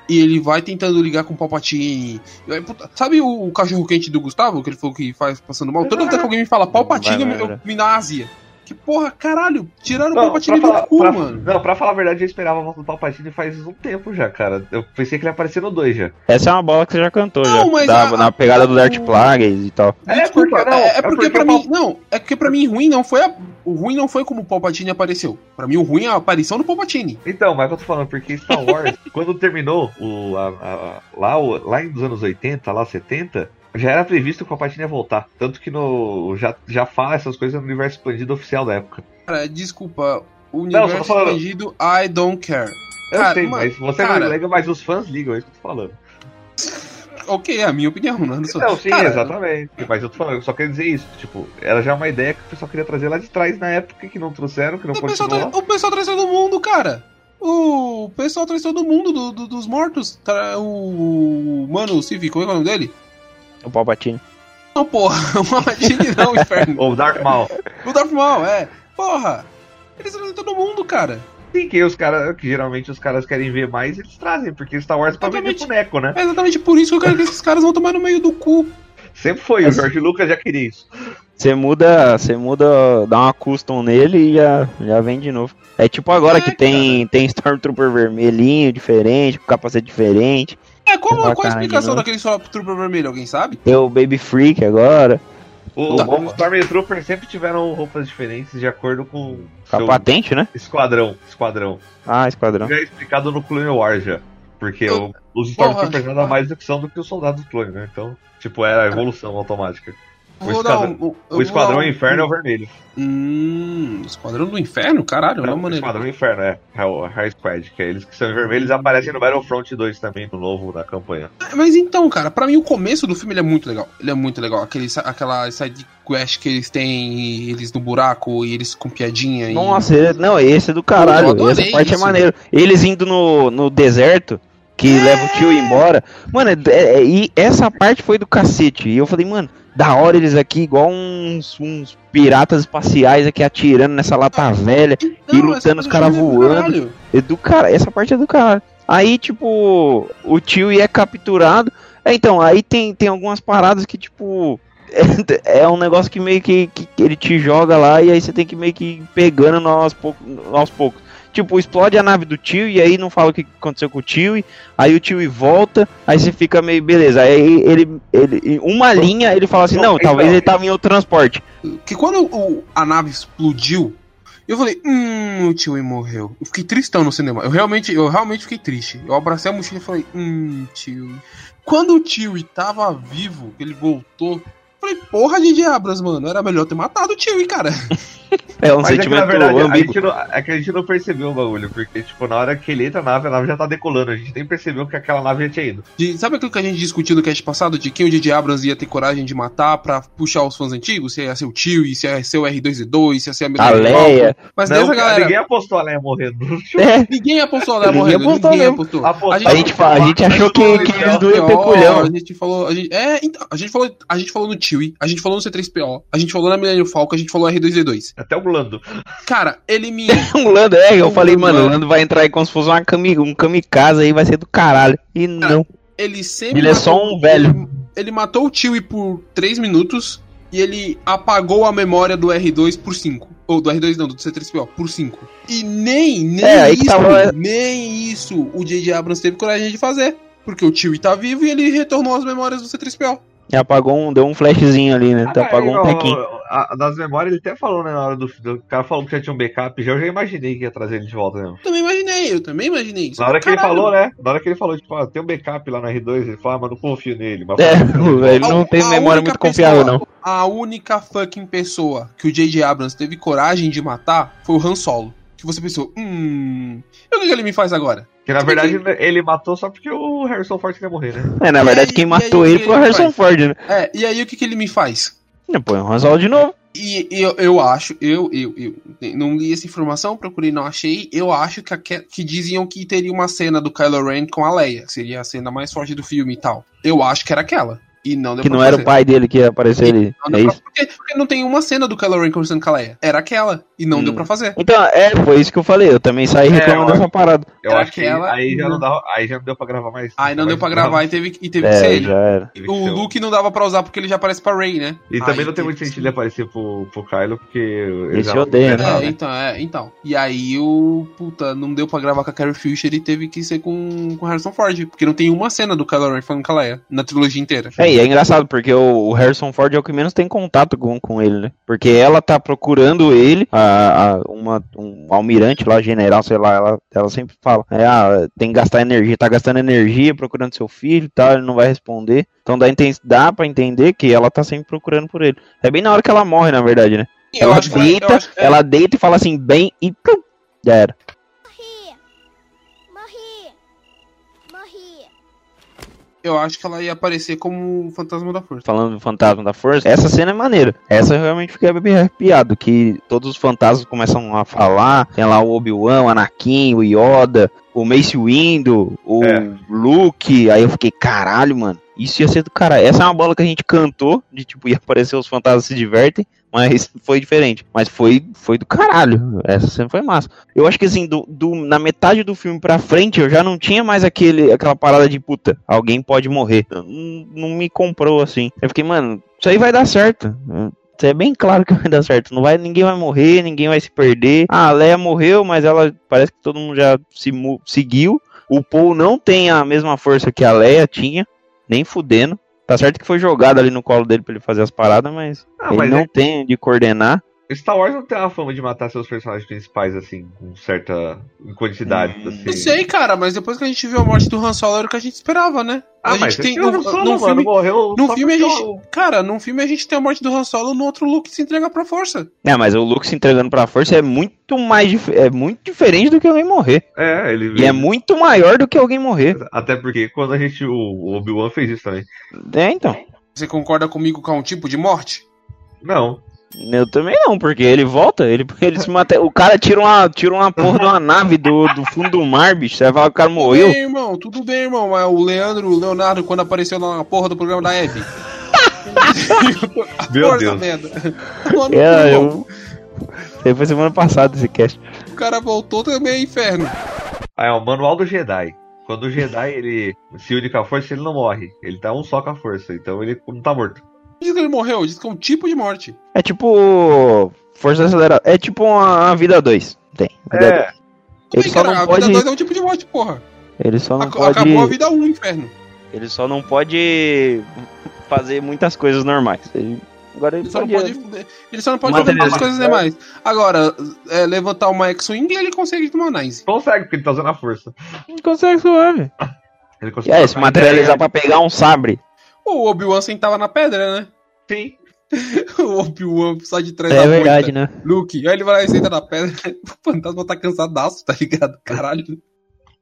e ele vai tentando ligar com o Palpatine. sabe o, o cachorro quente do Gustavo, que ele falou que faz passando mal? Toda vez que alguém me fala Palpatine, Vai, vai, eu, vai. eu me dá azia. Que porra, caralho, tiraram o Não, Palpatine pra do falar, cu, pra- mano. não, pra falar a verdade, eu esperava a volta do Palpatine faz um tempo já, cara. Eu pensei que ele ia aparecer no 2 já. Essa é uma bola que você já cantou, Não, já. mas Da- a- na pegada do Darth o- Plagueis e tal. É, Desculpa, porque- não, é, é é porque, porque pra o mim. Pal- Não, é porque pra mim ruim não foi a. O ruim não foi como o Palpatine apareceu. Pra mim, o ruim é a aparição do Palpatine. Então, mas é o que eu tô falando, porque Star Wars, quando terminou o, a- a- lá, o- lá nos anos 80, lá 70, já era previsto que o Palpatine ia voltar. Tanto que no, já, já fala essas coisas no universo expandido oficial da época. Cara, desculpa. O Não, universo falando- expandido, I don't care. Eu Cara, sei, mas- mas você cara- não liga, mas os fãs ligam, é isso que eu tô falando. Ok, é a minha opinião, não é seu. Não, sim, Cara, exatamente. Mas eu tô falando, eu só quero dizer isso. Tipo, era já uma ideia que o pessoal queria trazer lá de trás na época que não trouxeram, que não O pessoal, tra- o pessoal traz todo mundo, cara. O pessoal traz todo mundo do- do- dos mortos. Tra- O. Mano, o Civi, como é é o nome dele? O Palpatine. Não, porra. O Mamadini não, o inferno. Ou Dark Maul. O Darth Maul, é. Porra. Eles trazem todo mundo, cara. Sim, que os caras, que geralmente os caras querem ver mais, eles trazem, porque Star Wars é pra vender Exatamente. boneco, né? É exatamente por isso que eu quero que esses caras vão tomar no meio do cu. Sempre foi, o George Lucas já queria isso. Você muda, você muda, dá uma custom nele e já, já vem de novo. É tipo agora É, que tem, tem Stormtrooper vermelhinho, diferente, com capacete diferente. É, qual, Vai qual a explicação não. daquele só Trooper vermelho? Alguém sabe? Tem o Baby Freak agora, O, Tá. Os Stormtroopers sempre tiveram roupas diferentes de acordo com com a seu patente, né? esquadrão. Esquadrão. Ah, esquadrão. Já é explicado no Clone Wars já. Porque Eu- o- os. Stormtroopers nada mais do que são do que os soldados do clone, né? Então, tipo, era a evolução automática. O Vou dar esquadrão- um- eu O vou Esquadrão dar um- Inferno é o vermelho. Hum, Esquadrão do Inferno? Caralho, não, Não, maneiro. Esquadrão Inferno, é. É o High Squad, que é eles que são vermelhos e aparecem no Battlefront 2 também, no novo da campanha. Mas então, cara, pra mim o começo do filme ele é muito legal. Ele é muito legal. Aquele, aquela side quest que eles têm, eles no buraco e eles com piadinha. e- Nossa, ele- não, esse é do caralho. Essa parte isso. é maneiro. Eles indo no, no deserto, que É. leva o tio embora. Mano, é- é- e essa parte foi do cacete. E eu falei, mano, da hora eles aqui, igual uns, uns piratas espaciais aqui atirando nessa lata velha. Não, e lutando os caras é do voando. É do cara, essa parte é do caralho. Aí, tipo, o tio é capturado. É, então, aí tem, tem algumas paradas que, tipo. É, é um negócio que meio que, que ele te joga lá e aí você tem que meio que ir pegando aos, aos poucos. Tipo, explode a nave do tio e aí não fala o que aconteceu com o tio. Aí o tio volta, aí você fica meio beleza. Aí ele, ele em uma linha ele fala assim: Não, Não, talvez então- ele tava em outro transporte. Que quando o- a nave explodiu, eu falei, hum, o tio morreu. Eu fiquei tristão no cinema. Eu realmente, eu realmente fiquei triste. Eu abracei a mochila e falei, hum, tio. Quando o tio tava vivo, ele voltou. Eu Falei, porra de diabras, mano. Era melhor ter matado o tio, cara. É um Mas é que na sentimento verdade a gente, não, é que a gente não percebeu o bagulho, porque tipo, na hora que ele entra na nave, a nave já tá decolando, a gente nem percebeu que aquela nave já tinha ido. De- sabe aquilo que a gente discutiu no cast passado? De quem o J.J. Abrams ia ter coragem de matar pra puxar os fãs antigos? Se ia ser o tio, se ia ser o R2D2, se ia ser a A Millennium Leia. Mas Não, dessa galera. ninguém apostou a Leia morrendo. É, Ninguém apostou ela Ninguém morrendo. apostou ninguém apostou. Apostou. a gente, fa- a gente achou que, que eles não iam ter C3PO, culhão. A gente falou. A gente, é, então, a gente falou, a gente falou no Chewie, a gente falou no C3PO, a gente falou na Millennium Falcon, a gente falou R2D2. Até o Glando. Cara, ele me. O Lando, é, eu O falei, Lando, mano, o é. Lando vai entrar aí como se fosse uma kami, um kamikaze aí, vai ser do caralho. E não. Ele sempre. Ele é só um velho. Ele, matou o Chewie por 3 minutos e ele apagou a memória do R2 por 5. Ou do R2 não, do C3PO, por 5. E nem, nem É, isso, tava- nem isso o J.J. Abrams teve coragem de fazer. Porque o Chewie tá vivo e ele retornou as memórias do C3PO. E apagou um, deu um flashzinho ali, né? Então Ah, apagou um não, tequinho. a- Das memórias, ele até falou, né, na hora do. O cara falou que já tinha um backup, já eu já imaginei que ia trazer ele de volta mesmo. Eu também imaginei, eu também imaginei isso. Na hora que ele Caralho. falou, né? Na hora que ele falou, tipo, ah, tem um backup lá no R2, ele falou, ah, mas não confio nele. Mas É, ele não tem a memória única muito confiável, pessoa- não. A única fucking pessoa que o J.J. Abrams teve coragem de matar foi o Han Solo. Que você pensou, hum. E o que que ele me faz agora? Que na verdade ele matou só porque o Harrison Ford queria morrer, né? É, na E verdade, aí- quem matou aí, ele foi o Harrison faz? Ford, né? É, e aí o que, que ele me faz? Põe o Han Solo de novo. E eu, eu acho, eu, eu, eu não li essa informação, procurei, não achei. Eu acho que, aque- que diziam que teria uma cena do Kylo Ren com a Leia. Seria a cena mais forte do filme e tal. Eu acho que era aquela. E não deu Que pra não era o pai dele que ia aparecer ali. Não É pra- isso. porque, porque não tem uma cena do Kylo Ren conversando com a Leia. Era aquela. E não Hum. deu pra fazer. Então, é, foi isso que eu falei. Eu também saí É, reclamando eu dessa parada. Eu Era acho que aquela- aí já não dava, aí já não deu pra gravar mais. Aí não deu pra gravar e teve, e teve que É, ser ele. já era. Teve que O Luke não dava pra usar porque ele já aparece pra Rey, né? E também Aí não tem muito que sentido ele aparecer pro, pro Kylo, porque. ele já- se odeia, né? É, então, é, então. E aí o. Puta, não deu pra gravar com a Carrie Fisher e teve que ser com com Harrison Ford. Porque não tem uma cena do Kylo Ren falando com a Leia na trilogia inteira. É, e é engraçado, porque o, o Harrison Ford é o que menos tem contato com, com ele, né? Porque ela tá procurando ele, a, a- uma, um almirante lá, general, sei lá, ela, ela sempre fala, é, ah, tem que gastar energia, tá gastando energia procurando seu filho e tal, ele não vai responder. Então dá, dá pra entender que ela tá sempre procurando por ele. É bem na hora que ela morre, na verdade, né? Eu ela deita, acho- é, ela deita e fala assim, bem, e plum, Já era. Eu acho que ela ia aparecer como o fantasma da força. Falando do fantasma da força, essa cena é maneira. Essa eu realmente fiquei bem arrepiado. Que todos os fantasmas começam a falar. Tem lá o Obi-Wan, o Anakin, o Yoda, o Mace Windu, o É. Luke. Aí eu fiquei, caralho, mano. Isso ia ser do cara. Essa é uma bola que a gente cantou. De tipo, ia aparecer os fantasmas se divertem. Mas foi diferente. Mas foi, foi do caralho. Essa cena foi massa. Eu acho que assim, do, do- na metade do filme pra frente, eu já não tinha mais aquele, aquela parada de puta, alguém pode morrer. Não, não me comprou assim. Eu fiquei, mano, isso aí vai dar certo. É bem claro que vai dar certo. Não vai, ninguém vai morrer, ninguém vai se perder. Ah, a Leia morreu, mas ela parece que todo mundo já se seguiu. O Paul não tem a mesma força que a Leia tinha, nem fudendo. Tá certo que foi jogado ali no colo dele pra ele fazer as paradas, mas Ah, ele mas não é- tem de coordenar. Star Wars não tem uma fama de matar seus personagens principais, assim, com certa quantidade. Hum. assim. Não sei, cara, mas depois que a gente viu a morte do Han Solo era o que a gente esperava, né? Ah, a mas gente tem. esse No, Solo, no mano, filme, morreu no filme a gente. o- Cara, num filme a gente tem a morte do Han Solo, no outro Luke se entrega pra força. É, mas o Luke se entregando pra força é muito mais dif- é muito diferente do que alguém morrer. É, ele. E é muito maior do que alguém morrer. Até porque quando a gente. O Obi-Wan fez isso também. É, então. Você concorda comigo com um tipo de morte? Não. Eu também não, porque ele volta, ele, ele se mata. O cara tira uma, tira uma porra de uma nave do, do fundo do mar, bicho. Você vai falar que o cara Tudo morreu? bem, irmão, tudo bem, irmão. Mas o Leandro, o Leonardo, quando apareceu na porra do programa da Hebe. Meu Força, Deus. merda. Mano, É, eu. Foi semana passada esse cast. O cara voltou também é inferno. Ah, é o manual do Jedi. Quando o Jedi ele se une com a força, ele não morre. Ele tá um só com a força. Então ele não tá morto. Diz que ele morreu, diz que é um tipo de morte. É tipo. Força acelerada. É tipo uma, uma vida 2. Tem. Vida É. dois. Ele só cara, não a pode. vida 2 é um tipo de morte, porra. Ele só não Ac- pode. Acabou a vida 1, um, inferno. Ele só não pode fazer muitas coisas normais. Ele- Agora ele, Ele só não pode. pode, ele só não pode fazer ele- muitas coisas demais. Agora, é, levantar uma X-Wing, ele consegue de uma Nice. Consegue, porque ele tá usando a força. Não consegue suave. Ele consegue é, se materializar pra pegar um sabre. O Obi-Wan sentava na pedra, né? Sim. O Obi-Wan sai de trás É da verdade, moita. né? Luke, aí ele vai lá e senta na pedra. O fantasma tá cansadaço, tá ligado? Caralho.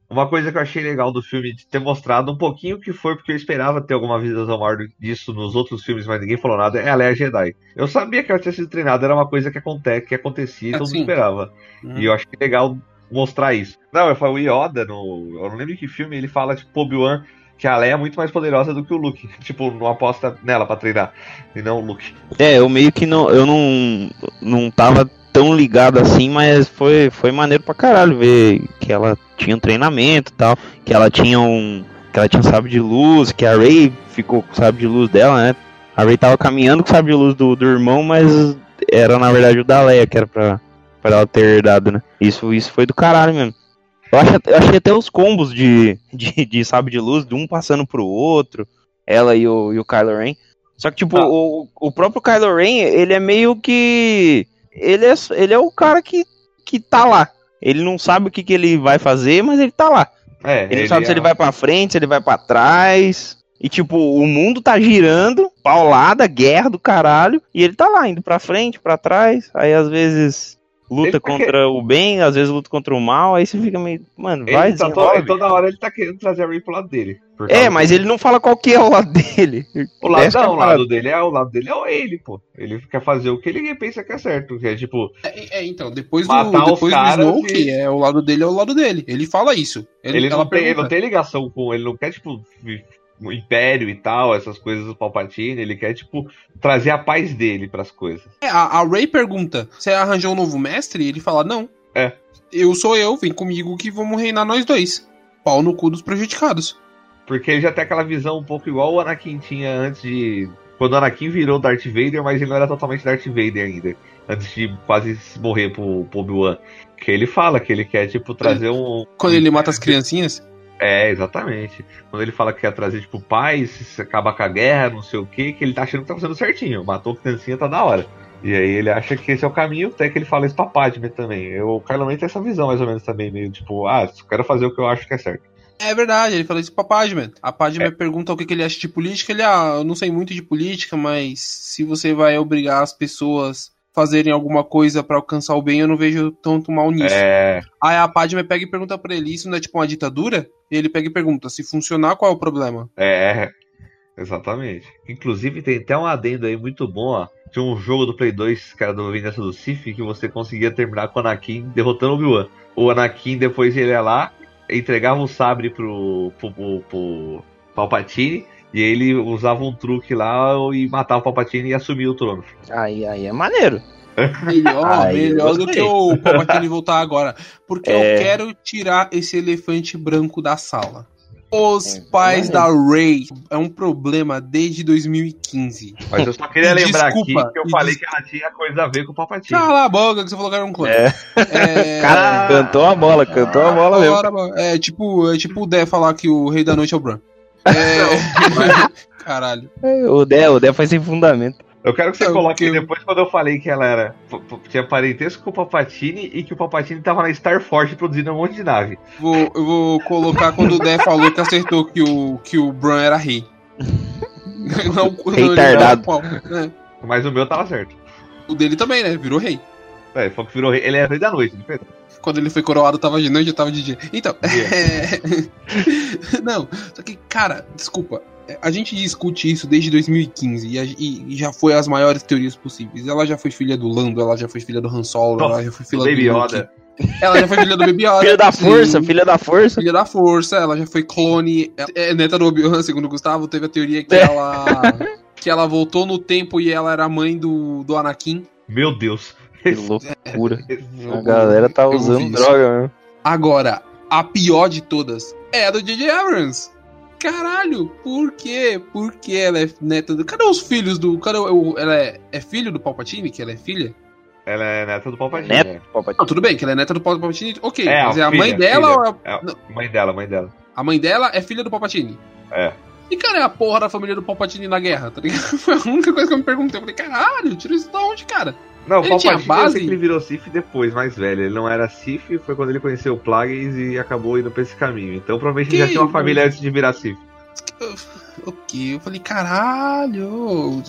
Uma coisa que eu achei legal do filme de ter mostrado um pouquinho o que foi, porque eu esperava ter alguma visão maior disso nos outros filmes, mas ninguém falou nada, é a Leia Jedi. Eu sabia que ela tinha sido treinada, era uma coisa que, acontece, que acontecia e É, todo mundo esperava. Hum. E eu achei legal mostrar isso. Não, eu falo, o Yoda, no, eu não lembro em que filme, ele fala, tipo, Obi-Wan, que a Leia é muito mais poderosa do que o Luke. Tipo, não aposta nela pra treinar, e não o Luke. É, eu meio que não. Eu não. Não tava tão ligado assim, mas foi, foi maneiro pra caralho ver que ela tinha um treinamento e tal. Que ela tinha um. Que ela tinha um sabre de luz, que a Ray ficou com o sabre de luz dela, né? A Ray tava caminhando com o sabre de luz do, do irmão, mas era na verdade o da Leia que era pra, pra ela ter herdado, né? Isso, isso foi do caralho mesmo. Eu, acho, eu achei até os combos de, de, de sabre de luz, de um passando pro outro, ela e o, e o Kylo Ren. Só que, tipo, Ah. o, o próprio Kylo Ren, ele é meio que. Ele é, ele é o cara que, que tá lá. Ele não sabe o que, que ele vai fazer, mas ele tá lá. É, Ele, não sabe se é- ele vai pra frente, se ele vai pra trás. E, tipo, o mundo tá girando, paulada, guerra do caralho. E ele tá lá, indo pra frente, pra trás. Aí, às vezes, luta Ele tá contra o bem, às vezes luta contra o mal. Aí você fica meio. Mano, Ele vai, tá desenrola, to- bicho. toda hora ele tá querendo trazer a Ray pro lado dele. É, mas do- ele não fala qual que é o lado dele. O lado, Essa que é não, o lado dele é o lado dele é o ele, pô. Ele quer fazer o que ele pensa que é certo, que é tipo, É, é, então, depois do, Matar os depois do Snoke, e- é, o lado dele é o lado dele. Ele fala isso. Ele, ele, não tem, ele não tem ligação com, ele não quer tipo império e tal, essas coisas do Palpatine, ele quer tipo trazer a paz dele pras coisas. É, a, a Ray pergunta: Você arranjou um novo mestre? E ele fala: Não. É. Eu sou eu, vem comigo que vamos reinar nós dois. Pau no cu dos prejudicados. Porque ele já tem aquela visão um pouco igual o Anakin tinha antes de quando o Anakin virou Darth Vader, mas ele não era totalmente Darth Vader ainda, antes de quase morrer pro, pro Obi-Wan. Que ele fala que ele quer tipo trazer um Quando ele mata as criancinhas. É, exatamente. Quando ele fala que quer trazer, tipo, paz, se acabar com a guerra, não sei o que, que ele tá achando que tá fazendo certinho. Matou a criancinha, tá da hora. E aí ele acha que esse é o caminho, até que ele fala isso pra Padme também. Eu, o Kylo tem essa visão, mais ou menos, também, meio tipo, ah, quero fazer o que eu acho que é certo. É verdade, ele fala isso pra Padme. A Padme É. pergunta o que, que ele acha de política. Ele, ah, eu não sei muito de política, mas se você vai obrigar as pessoas fazerem alguma coisa pra alcançar o bem, eu não vejo tanto mal nisso. É, Aí a Padme pega e pergunta pra ele, isso não é tipo uma ditadura? E ele pega e pergunta, se funcionar, qual é o problema? é, exatamente. Inclusive tem até um adendo aí muito bom, ó. Tinha um jogo do Play 2, que era do Vingança do Sith, que você conseguia terminar com o Anakin derrotando o Obi-Wan. O Anakin, depois ele ia lá, entregava o sabre pro, pro, pro, pro Palpatine, e ele usava um truque lá e matava o Palpatine e assumia o trono. Aí, aí é maneiro. Melhor, melhor do que o Palpatine voltar agora. Porque É. eu quero tirar esse elefante branco da sala. Os É, pais da maneiro. Rey é um problema desde 2015. Mas eu só queria lembrar desculpa, aqui que eu falei des- que ela tinha coisa a ver com o Palpatine. Cala a boca que você falou que era um clone. É. É, Cara, cantou a bola, cantou a bola mesmo. agora, mano, é tipo, é tipo o Dé falar que o Rei da Noite é o Bran. É... Caralho. O Dé, o Dé foi sem fundamento. Eu quero que você É, coloque porque- depois quando eu falei que ela era tinha parentesco com o Palpatine e que o Palpatine tava na Star Force produzindo um monte de nave. Vou, eu vou colocar quando o Dé falou que acertou que o, que o Bran era rei. Não, não, Retardado. pau. É. Mas o meu tava certo. O dele também, né? Virou rei. É, ele falou que virou rei. Ele é rei da noite, diferente. Quando ele foi coroado, tava de noite, eu tava de dia. Então, é... não, só que, cara, desculpa. A gente discute isso desde 2015 e, a- e- já foi as maiores teorias possíveis. Ela já foi filha do Lando, ela já foi filha do Han Solo, ela já foi filha Baby do Luke. Yoda. Ela já foi filha do Baby Yoda. Filha da sim. força, filha da força. Filha da força, ela já foi clone. ela É neta do Obi-Wan, segundo o Gustavo. Teve a teoria que É. ela. que ela voltou no tempo e ela era mãe do, do Anakin. Meu Deus. Que loucura. Eu- A galera tá usando droga mesmo. Agora, a pior de todas é a do J.J. Abrams. Caralho, por quê? Por que ela é neta do. Cadê os filhos do. Cadê o. Ela é, é filho do Palpatine? Que ela é filha? Ela é neta do Palpatine. Neto? né? Não, tudo bem, que ela é neta do Palpatine. Ok, É, mas a é a mãe filha, dela filha. ou é a... É, mãe dela, mãe dela. a mãe dela é filha do Palpatine? É. E cara, é a porra da família do Palpatine na guerra, tá ligado? Foi a única coisa que eu me perguntei. Eu falei, caralho, tirou isso da onde, cara? Não, o Ele tinha Palpatine base? eu sei que ele virou Sith depois, mais velho. Ele não era Sith, foi quando ele conheceu o Plagueis e acabou indo pra esse caminho. Então provavelmente ele já Que tinha uma família antes de virar Sith. Ok, eu falei, caralho,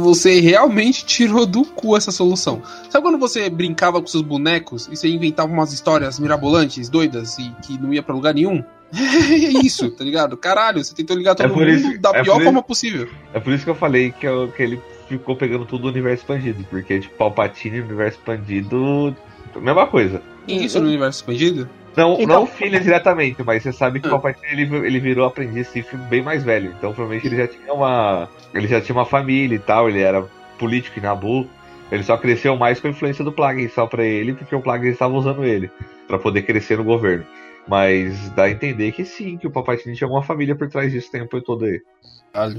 você realmente tirou do cu essa solução. Sabe quando você brincava com seus bonecos e você inventava umas histórias mirabolantes, doidas e que não ia pra lugar nenhum? É isso, tá ligado? Caralho, você tentou ligar todo É mundo isso- da é pior forma possível. É por isso que eu falei que, eu- que ele ficou pegando tudo do universo expandido. Porque, tipo, Palpatine no universo expandido. Mesma coisa. E isso no universo expandido? Não, Então- não filha diretamente, mas você sabe que o Ah. Palpatine ele, ele virou aprendiz Sith bem mais velho. Então provavelmente ele já tinha uma. Ele já tinha uma família e tal, ele era político em Nabu. Ele só cresceu mais com a influência do Plagueis só pra ele, porque o Plagueis estava usando ele pra poder crescer no governo. Mas dá a entender que sim, que o Palpatine tinha uma família por trás disso o tempo todo aí.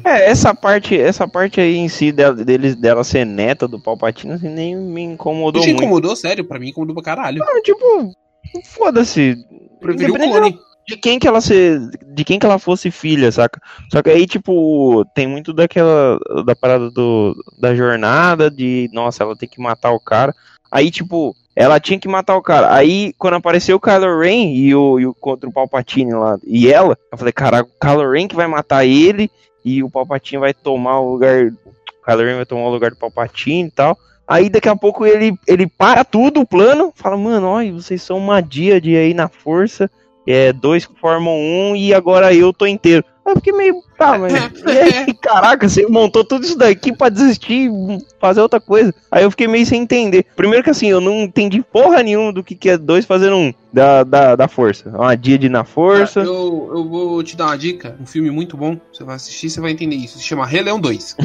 É, essa parte, essa parte aí em si dela, deles, dela ser neta do Palpatine assim, nem me incomodou muito. incomodou, sério? Pra mim incomodou pra caralho. Ah, tipo, foda-se. Preferi o clone. de quem que ela se, de quem que ela fosse filha, saca? Só que aí tipo tem muito daquela da parada do da jornada de nossa, ela tem que matar o cara. Aí tipo, ela tinha que matar o cara. Aí quando apareceu o Kylo Ren e o, e o contra o Palpatine lá e ela, eu falei, caraca, o Kylo Ren que vai matar ele e o Palpatine vai tomar o lugar, o Kylo Ren vai tomar o lugar do Palpatine e tal. Aí daqui a pouco ele, ele para tudo o plano, fala, mano, olha, vocês são uma díade aí na força, é, dois formam um e agora eu tô inteiro. Aí eu fiquei meio, tá, mas e aí, caraca, você montou tudo isso daqui pra desistir e fazer outra coisa. Aí eu fiquei meio sem entender. Primeiro que assim, eu não entendi porra nenhuma do que, que é dois fazendo um da, da, da força. Uma díade na força. Eu, eu vou te dar uma dica, um filme muito bom. Você vai assistir, você vai entender isso. Se chama Rei Leão 2.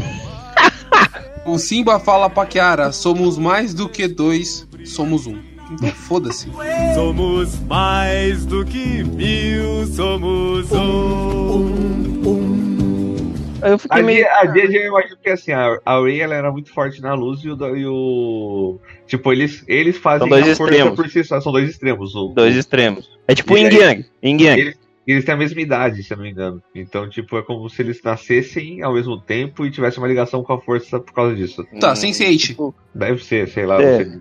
o Simba fala pra Kiara: somos mais do que dois, somos um. Então foda-se. Somos mais do que mil, somos um. Aí eu fiquei A meio. Dia, a Dia eu imagino que assim, a, a Rey ela era muito forte na luz e o. e o- tipo, eles, eles fazem São dois a força extremos. por si só, são dois extremos. O, Dois extremos. É tipo E Yin Yang. Yin Yang. Eles, eles têm a mesma idade, se eu não me engano. Então, tipo, é como se eles nascessem ao mesmo tempo e tivessem uma ligação com a força por causa disso. Tá, Sense8. Deve ser, sei lá. É, sei.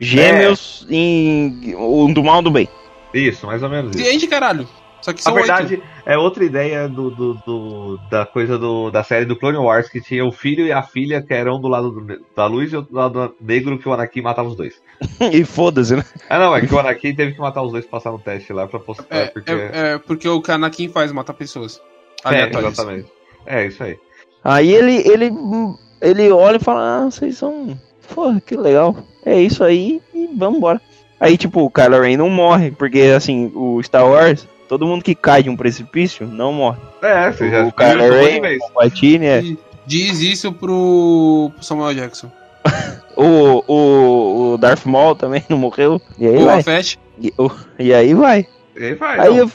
Gêmeos. Gêmeos em. Um do mal do bem. Isso, mais ou menos isso. Gente, caralho. Só que Na são verdade, oito. é outra ideia do, do- do- da coisa do, da série do Clone Wars, que tinha o filho e a filha, que eram do lado do- da luz e outro do lado negro, que o Anakin matava os dois. e foda-se, né? Ah, não, é que o Anakin teve que matar os dois pra passar no teste lá pra postar, É, porque... é, é porque o Anakin faz matar pessoas. É, exatamente. É, isso aí. Aí ele, ele, ele olha e fala, ah, vocês são. Porra, que legal. É isso aí e vambora. Aí, tipo, o Kylo Ren não morre, porque assim, o Star Wars, todo mundo que cai de um precipício não morre. É, você já o Kylo Ren, o Palpatine, é. Diz isso pro, Samuel Jackson. O, o, o Darth Maul também não morreu. E aí O vai. E, o- e aí vai. E aí vai, Aí não, eu-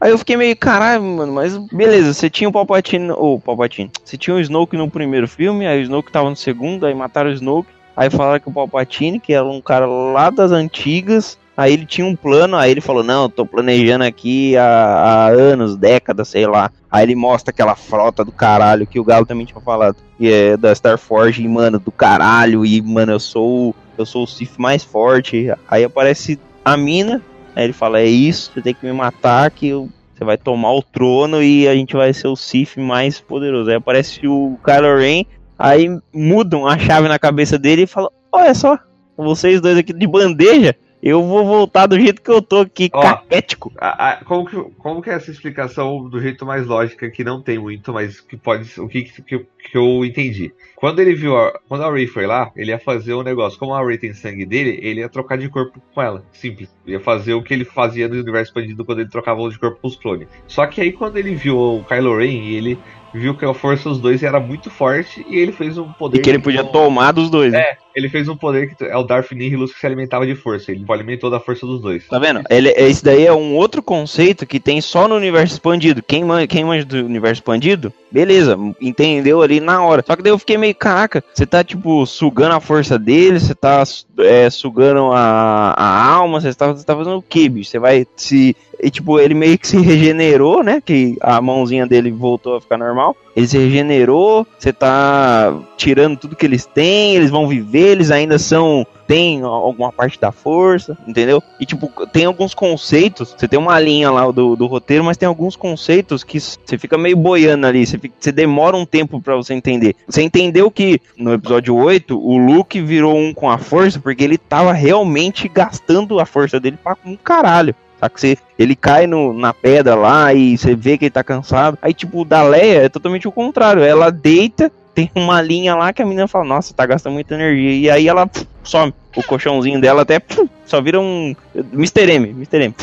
Aí eu fiquei meio, caralho, mano, mas beleza, você tinha o Palpatine, o Palpatine, você tinha o Snoke no primeiro filme, aí o Snoke tava no segundo, aí mataram o Snoke, aí falaram que o Palpatine, que era um cara lá das antigas, aí ele tinha um plano, aí ele falou, não, eu tô planejando aqui há, há anos, décadas, sei lá. Aí ele mostra aquela frota do caralho que o Galo também tinha falado, que é da Starforge, e, mano, do caralho, e, mano, eu sou, eu sou o Sith mais forte. Aí aparece a mina, Aí ele fala: É isso, você tem que me matar, que eu- você vai tomar o trono e a gente vai ser o Sith mais poderoso. Aí aparece o Kylo Ren, aí mudam a chave na cabeça dele e falam: Olha só, vocês dois aqui de bandeja, eu vou voltar do jeito que eu tô aqui, Ó. caquético. A- a- como, que, como que é essa explicação do jeito mais lógica, que não tem muito, mas que pode. O que, que, que eu entendi? Quando ele viu. A, quando a Ray foi lá, ele ia fazer um negócio. Como a Ray tem sangue dele, ele ia trocar de corpo com ela. Simples. Ia fazer o que ele fazia no universo expandido quando ele trocava de corpo com os clones. Só que aí quando ele viu o Kylo Ren, ele viu que a força dos dois era muito forte e ele fez um poder. E que ele podia não- tomar dos dois. né? É, ele fez um poder que é o Darth Nihilus que se alimentava de força. Ele alimentou da força dos dois. Tá vendo? Ele, esse daí é um outro conceito que tem só no universo expandido. Quem, man, quem manja do universo expandido, beleza, entendeu ali na hora. Só que daí eu fiquei meio, caraca, você tá, tipo, sugando a força dele, você tá é, sugando a, a alma, você tá, tá fazendo o que, bicho? Você vai se. E, tipo, ele meio que se regenerou, né? Que a mãozinha dele voltou a ficar normal. Ele se regenerou, você tá tirando tudo que eles têm, eles vão viver, eles ainda são tem alguma parte da força, entendeu? E tipo, tem alguns conceitos, você tem uma linha lá do, do roteiro, mas tem alguns conceitos que você fica meio boiando ali, você, fica- você demora um tempo pra você entender. Você entendeu que no episódio 8, o Luke virou um com a força porque ele tava realmente gastando a força dele pra um caralho. Saca? Você, ele cai no, na pedra lá e você vê que ele tá cansado. Aí, tipo, o da Leia é totalmente o contrário. Ela deita, tem uma linha lá que a menina fala, nossa, tá gastando muita energia. E aí ela pff, some. O colchãozinho dela até pff, só vira um. Mr. M, Mr. M.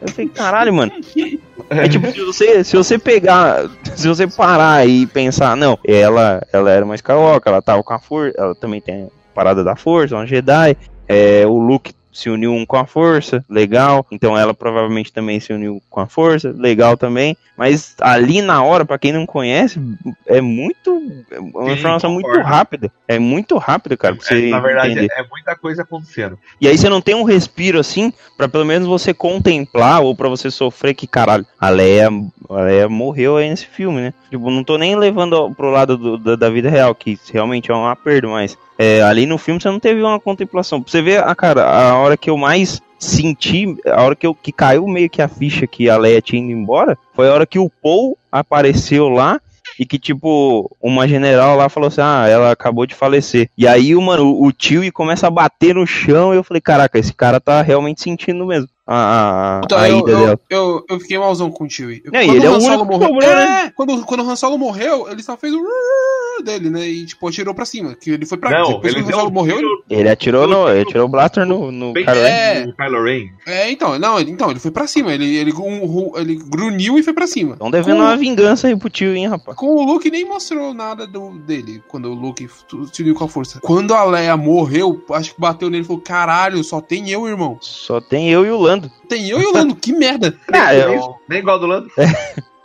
Eu falei, caralho, mano. É tipo, se você, se você pegar, se você parar e pensar, não, ela, ela era uma Skywalker, ela tava com a força, ela também tem a parada da força, uma Jedi, é, o Luke se uniu um com a força, legal, então ela provavelmente também se uniu com a força, legal também, mas ali na hora, pra quem não conhece, é muito, é uma informação muito rápida, é muito rápido, cara, É, na verdade, entender. é muita coisa acontecendo. E aí você não tem um respiro assim, pra pelo menos você contemplar ou pra você sofrer que caralho, a Leia, a Leia morreu aí nesse filme, né? Tipo, não tô nem levando pro lado do- da, da vida real, que realmente é uma perda, mas é, ali no filme você não teve uma contemplação. Pra você ver, a cara, a hora que eu mais senti, a hora que, eu, que caiu meio que a ficha que a Leia tinha ido embora, foi a hora que o Paul apareceu lá e que, tipo, uma general lá falou assim: ah, ela acabou de falecer. E aí, o, mano, o tio começa a bater no chão e eu falei: caraca, esse cara tá realmente sentindo mesmo a, a, Puta, a eu, ida eu, dela. eu, eu fiquei malzão com o Chewie. Não, e Quando ele é o Han Solo único que morreu, sobrou, é, quando, quando o Han Solo morreu, ele só fez o dele, né? E, tipo, atirou pra cima. Que ele foi pra Não, Depois ele que o Han Solo um morreu, ele... tiro Ele atirou no. Ele tirou o blaster no, no bem Kylo. É. Kylo Ren. É, então, não, ele, então, ele foi pra cima. Ele, ele, um, ele grunhiu e foi pra cima. Estão devendo Com- uma vingança aí pro tio, hein, rapaz. Com o Luke nem mostrou nada do, dele, quando o Luke se uniu com a força. Quando a Leia morreu, acho que bateu nele e falou: caralho, só tem eu, irmão. Só tem eu e o Lando. Tem eu e o Lando, que merda. Ah, nem, eu, nem igual do Lando.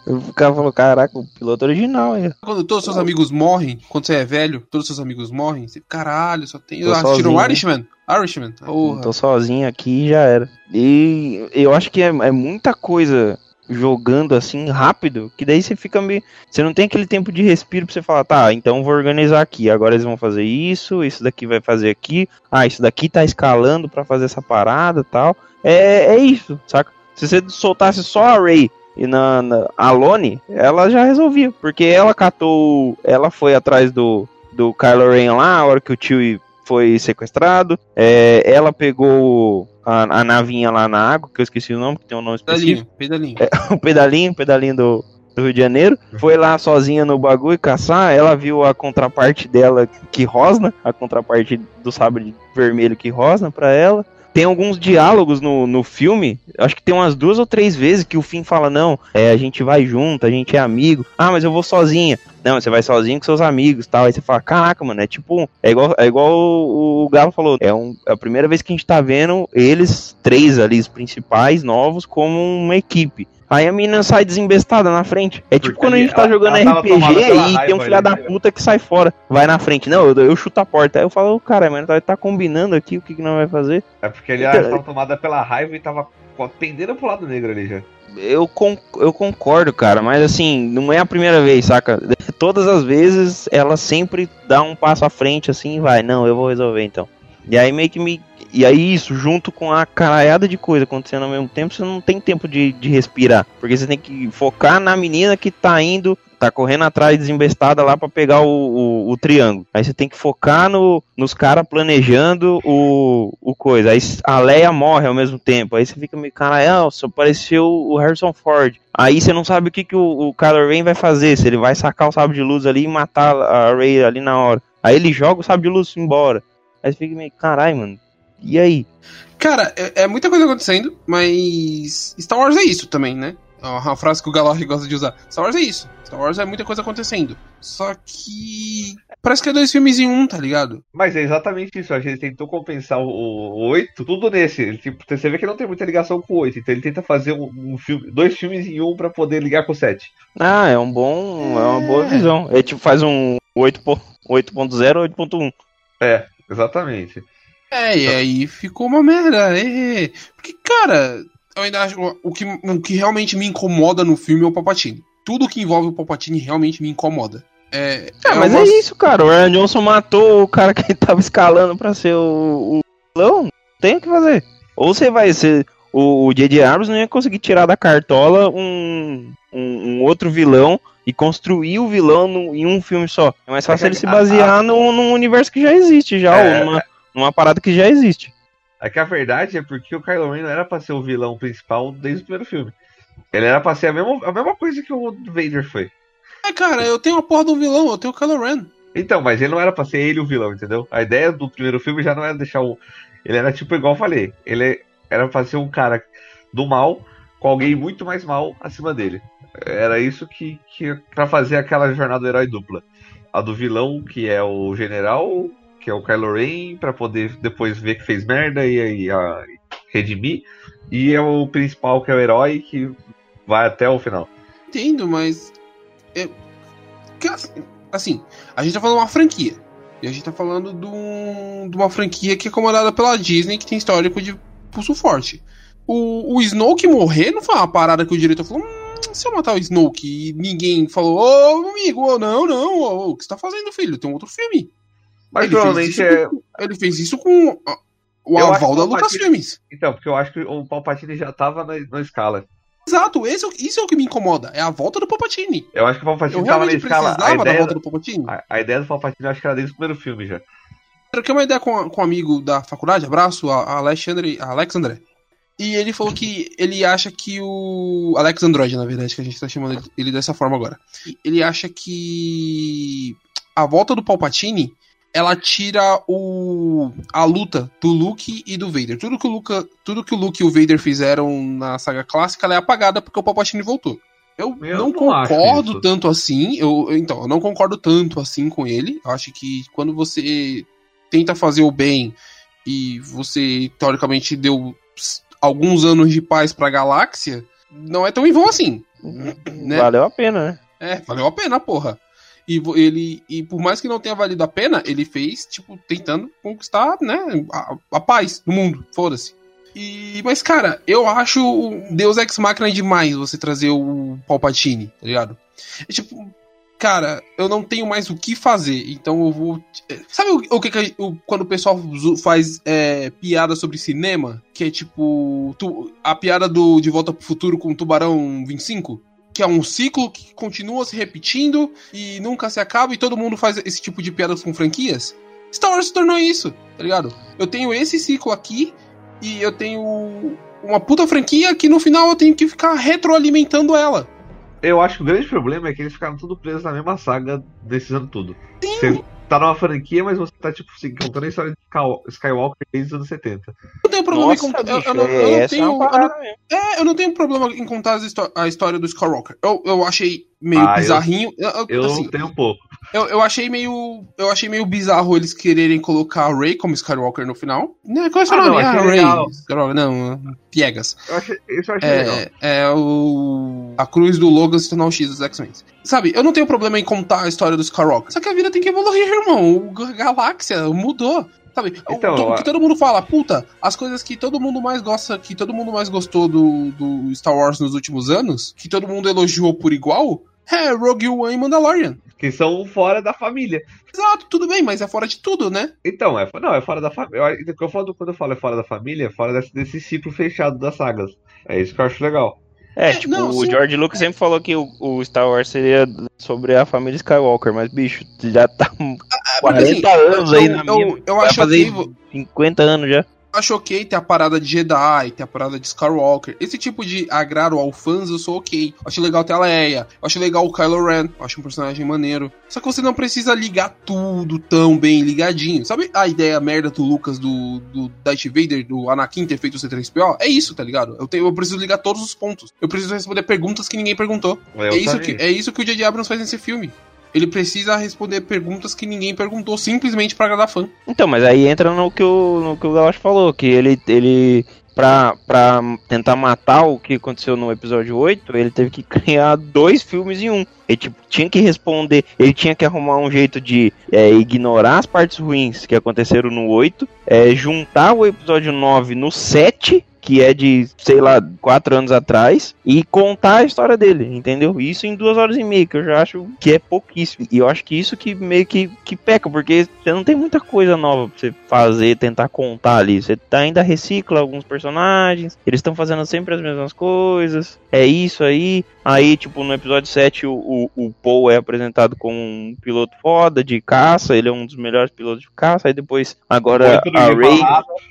o cara falou: caraca, o piloto original aí. Quando todos seus amigos morrem, quando você é velho, todos seus amigos morrem, você, caralho, só tem. Tô Assistiram sozinho, o né? Irishman? Irishman? Porra. Tô sozinho aqui e já era. E eu acho que é, é muita coisa jogando assim rápido, que daí você fica meio. Você não tem aquele tempo de respiro pra você falar, tá, então vou organizar aqui. Agora eles vão fazer isso, isso daqui vai fazer aqui. Ah, isso daqui tá escalando pra fazer essa parada tal. É, é isso, saca? Se você soltasse só a Ray E na, na a Lone, ela já resolvia, porque ela catou, ela foi atrás do do Kylo Ren lá, a hora que o tio foi sequestrado. É, ela pegou a, a, navinha lá na água, que eu esqueci o nome, que tem um nome específico. Pedalinho, pedalinho. É, o pedalinho, pedalinho do, do Rio de Janeiro. Foi lá sozinha no bagulho caçar. Ela viu a contraparte dela que rosna, a contraparte do sabre vermelho que rosna pra ela. Tem alguns diálogos no, no filme, acho que tem umas duas ou três vezes que o Finn fala: Não, é, a gente vai junto, a gente é amigo. Ah, mas eu vou sozinha. Não, você vai sozinho com seus amigos tal. Aí você fala: Caraca, mano, é tipo. É igual, é igual o, o Galo falou: é, um, é a primeira vez que a gente tá vendo eles, três ali, os principais, novos, como uma equipe. Aí a menina sai desembestada na frente. É tipo Porque quando a gente tá ela- jogando ela tava RPG e tem um filho da puta que sai fora. Vai na frente. Não, eu, eu chuto a porta. Aí eu falo, cara, mas tá, tá combinando aqui o que, que não vai fazer. É porque ele estava tomada pela raiva e tava pendendo pro lado negro ali já. Eu, con eu concordo, cara, mas assim, não é a primeira vez, saca? Todas as vezes ela sempre dá um passo à frente assim e vai, não, eu vou resolver então. E aí meio que me. E aí isso, junto com a caralhada de coisa acontecendo ao mesmo tempo, você não tem tempo de, de respirar. Porque você tem que focar na menina que tá indo, tá correndo atrás desembestada lá pra pegar o, o, o triângulo. Aí você tem que focar no, nos caras planejando o, o coisa. Aí a Leia morre ao mesmo tempo. Aí você fica meio, caralho, só apareceu o Harrison Ford. Aí você não sabe o que, que o, o Kylo Ren vai fazer. Se ele vai sacar o sabre de luz ali e matar a Rey ali na hora. Aí ele joga o sabre de luz embora. Aí você fica meio, caralho, mano. E aí? Cara, é, é muita coisa acontecendo, mas Star Wars é isso também, né? É uma frase que o Galorri gosta de usar. Star Wars é isso. Star Wars é muita coisa acontecendo. Só que. Parece que é dois filmes em um, tá ligado? Mas é exatamente isso. A gente tentou compensar o, o 8, tudo nesse. Ele, tipo, você vê que não tem muita ligação com o 8. Então ele tenta fazer um, um filme, dois filmes em um pra poder ligar com o 7. Ah, é um bom. É uma boa visão. Ele tipo faz um 8 po- 8.0 8.1. É, exatamente. É, e aí ficou uma merda. é. Porque, cara, eu ainda acho. O que, o que realmente me incomoda no filme é o Palpatine. Tudo que envolve o Palpatine realmente me incomoda. É, Ah, mas uma- é isso, cara. O Ryan Johnson matou o cara que ele tava escalando pra ser o, o vilão. Não tem o que fazer. Ou você vai ser. O o J.J. Abrams não ia conseguir tirar da cartola um, um, um outro vilão e construir o vilão no- em um filme só. É mais fácil É ele se a- basear num, num universo que já existe, já, É. ou numa, numa parada que já existe. É que a verdade é porque o Kylo Ren não era pra ser o vilão principal desde o primeiro filme. Ele era pra ser a mesma, a mesma coisa que o Vader foi. É, cara, eu tenho a porra do vilão, eu tenho o Kylo Ren. Então, mas ele não era pra ser ele o vilão, entendeu? A ideia do primeiro filme já não era deixar o. Ele era tipo igual eu falei. Ele era pra ser um cara do mal com alguém muito mais mal acima dele. Era isso que, que para fazer aquela jornada do herói dupla. A do vilão, que é o general, que é o Kylo Ren, pra poder depois ver que fez merda e aí a, redimir. E é o principal, que é o herói, que vai até o final. Entendo, mas. é- assim, a gente tá falando uma franquia. E a gente tá falando de, um- de uma franquia que é comandada pela Disney, que tem histórico de pulso forte. O, o Snoke morrer não foi uma parada que o diretor falou. Hum, se eu matar o Snoke e ninguém falou, ô amigo, não, não, o que você tá fazendo, filho? Tem um outro filme. Mas Ele fez provavelmente isso é. com- ele fez isso com o Eu aval da Lucasfilmes. Então, porque eu acho que o Palpatine já tava na, na escala. Exato, esse, é isso é o que me incomoda. É a volta do Palpatine. Eu acho que o Eu Palpatine tava na escala. A precisava da ideia, volta do Palpatine. a, a ideia do Palpatine eu acho que era desde o primeiro filme já. Troquei uma ideia com, com um amigo da faculdade, abraço, a, Alexandre, a Alex André. E ele falou que ele acha que o. Alex Android, na verdade, que a gente tá chamando ele- dessa forma agora. Ele acha que a volta do Palpatine ela tira o a luta do Luke e do Vader. Tudo que o Luke, tudo que o Luke e o Vader fizeram na saga clássica ela é apagada porque o Palpatine voltou. Eu, Eu não, não concordo tanto assim. Eu, eu- então, eu não concordo tanto assim com ele. Eu acho que quando você tenta fazer o bem e você teoricamente deu alguns anos de paz pra galáxia, não é tão em vão assim. Né? Valeu a pena, né? É, valeu a pena, porra. E ele, e por mais que não tenha valido a pena, ele fez, tipo, tentando conquistar, né, a, a paz no mundo. Foda-se. E, mas, cara, eu acho Deus Ex Machina demais você trazer o Palpatine, tá ligado? É, tipo, cara, eu não tenho mais o que fazer, então eu vou. Sabe o, o que, que o- quando o pessoal faz é, piada sobre cinema? Que é tipo. tu- a piada do De Volta pro Futuro com o Tubarão 25? Que é um ciclo que continua se repetindo e nunca se acaba, e todo mundo faz esse tipo de piadas com franquias? Star Wars se tornou isso, tá ligado? Eu tenho esse ciclo aqui e eu tenho uma puta franquia que no final eu tenho que ficar retroalimentando ela. Eu acho que o grande problema é que eles ficaram tudo presos na mesma saga desses anos tudo. Você tá numa franquia, mas você tá, tipo, assim, contando a história de Sky- Skywalker desde os anos 70. Eu não tenho problema Nossa, em contar. Eu, bicho, eu não, eu não essa é tenho. eu não- é, eu não tenho problema em contar histó- a história do Skywalker. Eu, eu achei meio Ah, bizarrinho. Eu, eu- Eu assim, tenho um pouco. eu, eu achei meio. Eu achei meio bizarro eles quererem colocar a Rey como Skywalker no final. Não, qual é o seu Ah, nome? não, Ah, legal. Skywalker, não, Piegas. Eu achei, isso eu achei legal. É, é o. A cruz do Logan se tornar o X dos X-Men. Sabe, eu não tenho problema em contar a história do Skywalker. Só que a vida tem que evoluir, irmão. O G- galáxia mudou. Sabe, o- Então, o a- que todo mundo fala, puta, as coisas que todo mundo mais gosta, que todo mundo mais gostou do, do Star Wars nos últimos anos, que todo mundo elogiou por igual, é Rogue One e Mandalorian. Que são fora da família. Exato, tudo bem, mas é fora de tudo, né? Então, é, não, é fora da família. Eu, eu falo, quando eu falo é fora da família, é fora desse, desse ciclo fechado das sagas. É isso que eu acho legal. É, É, tipo, não, o sim. George Lucas sempre falou que o, o Star Wars seria sobre a família Skywalker, mas, bicho, já tá Ah, 40 assim, anos aí na eu, minha. eu, eu acho fazer ok, 50 anos já. Acho ok ter a parada de Jedi, ter a parada de Skywalker. Esse tipo de agrado ao fãs eu sou ok. Eu acho legal ter a Leia, eu acho legal o Kylo Ren, eu acho um personagem maneiro. Só que você não precisa ligar tudo tão bem ligadinho. Sabe a ideia merda do Lucas do, do Darth Vader, do Anakin ter feito o C3PO? É isso, tá ligado? Eu, tenho, eu preciso ligar todos os pontos. Eu preciso responder perguntas que ninguém perguntou. Eu É isso, que, é isso que o J.J. Abrams faz nesse filme. Ele precisa responder perguntas que ninguém perguntou simplesmente pra agradar fã. Então, mas aí entra no que o, no que o Galash falou, que ele, ele pra, pra tentar matar o que aconteceu no episódio 8, ele teve que criar dois filmes em um. Ele tipo, tinha que responder, ele tinha que arrumar um jeito de é, ignorar as partes ruins que aconteceram no 8, é, juntar o episódio 9 no 7, que é de, sei lá, quatro anos atrás, e contar a história dele, entendeu? Isso em duas horas e meia, que eu já acho que é pouquíssimo. E eu acho que isso que meio que, que peca, porque você não tem muita coisa nova pra você fazer, tentar contar ali. Você tá- ainda recicla alguns personagens, eles estão fazendo sempre as mesmas coisas, é isso aí. Aí, tipo, no episódio 7, o, o, o Paul é apresentado como um piloto foda de caça, ele é um dos melhores pilotos de caça, aí depois, agora a Ray...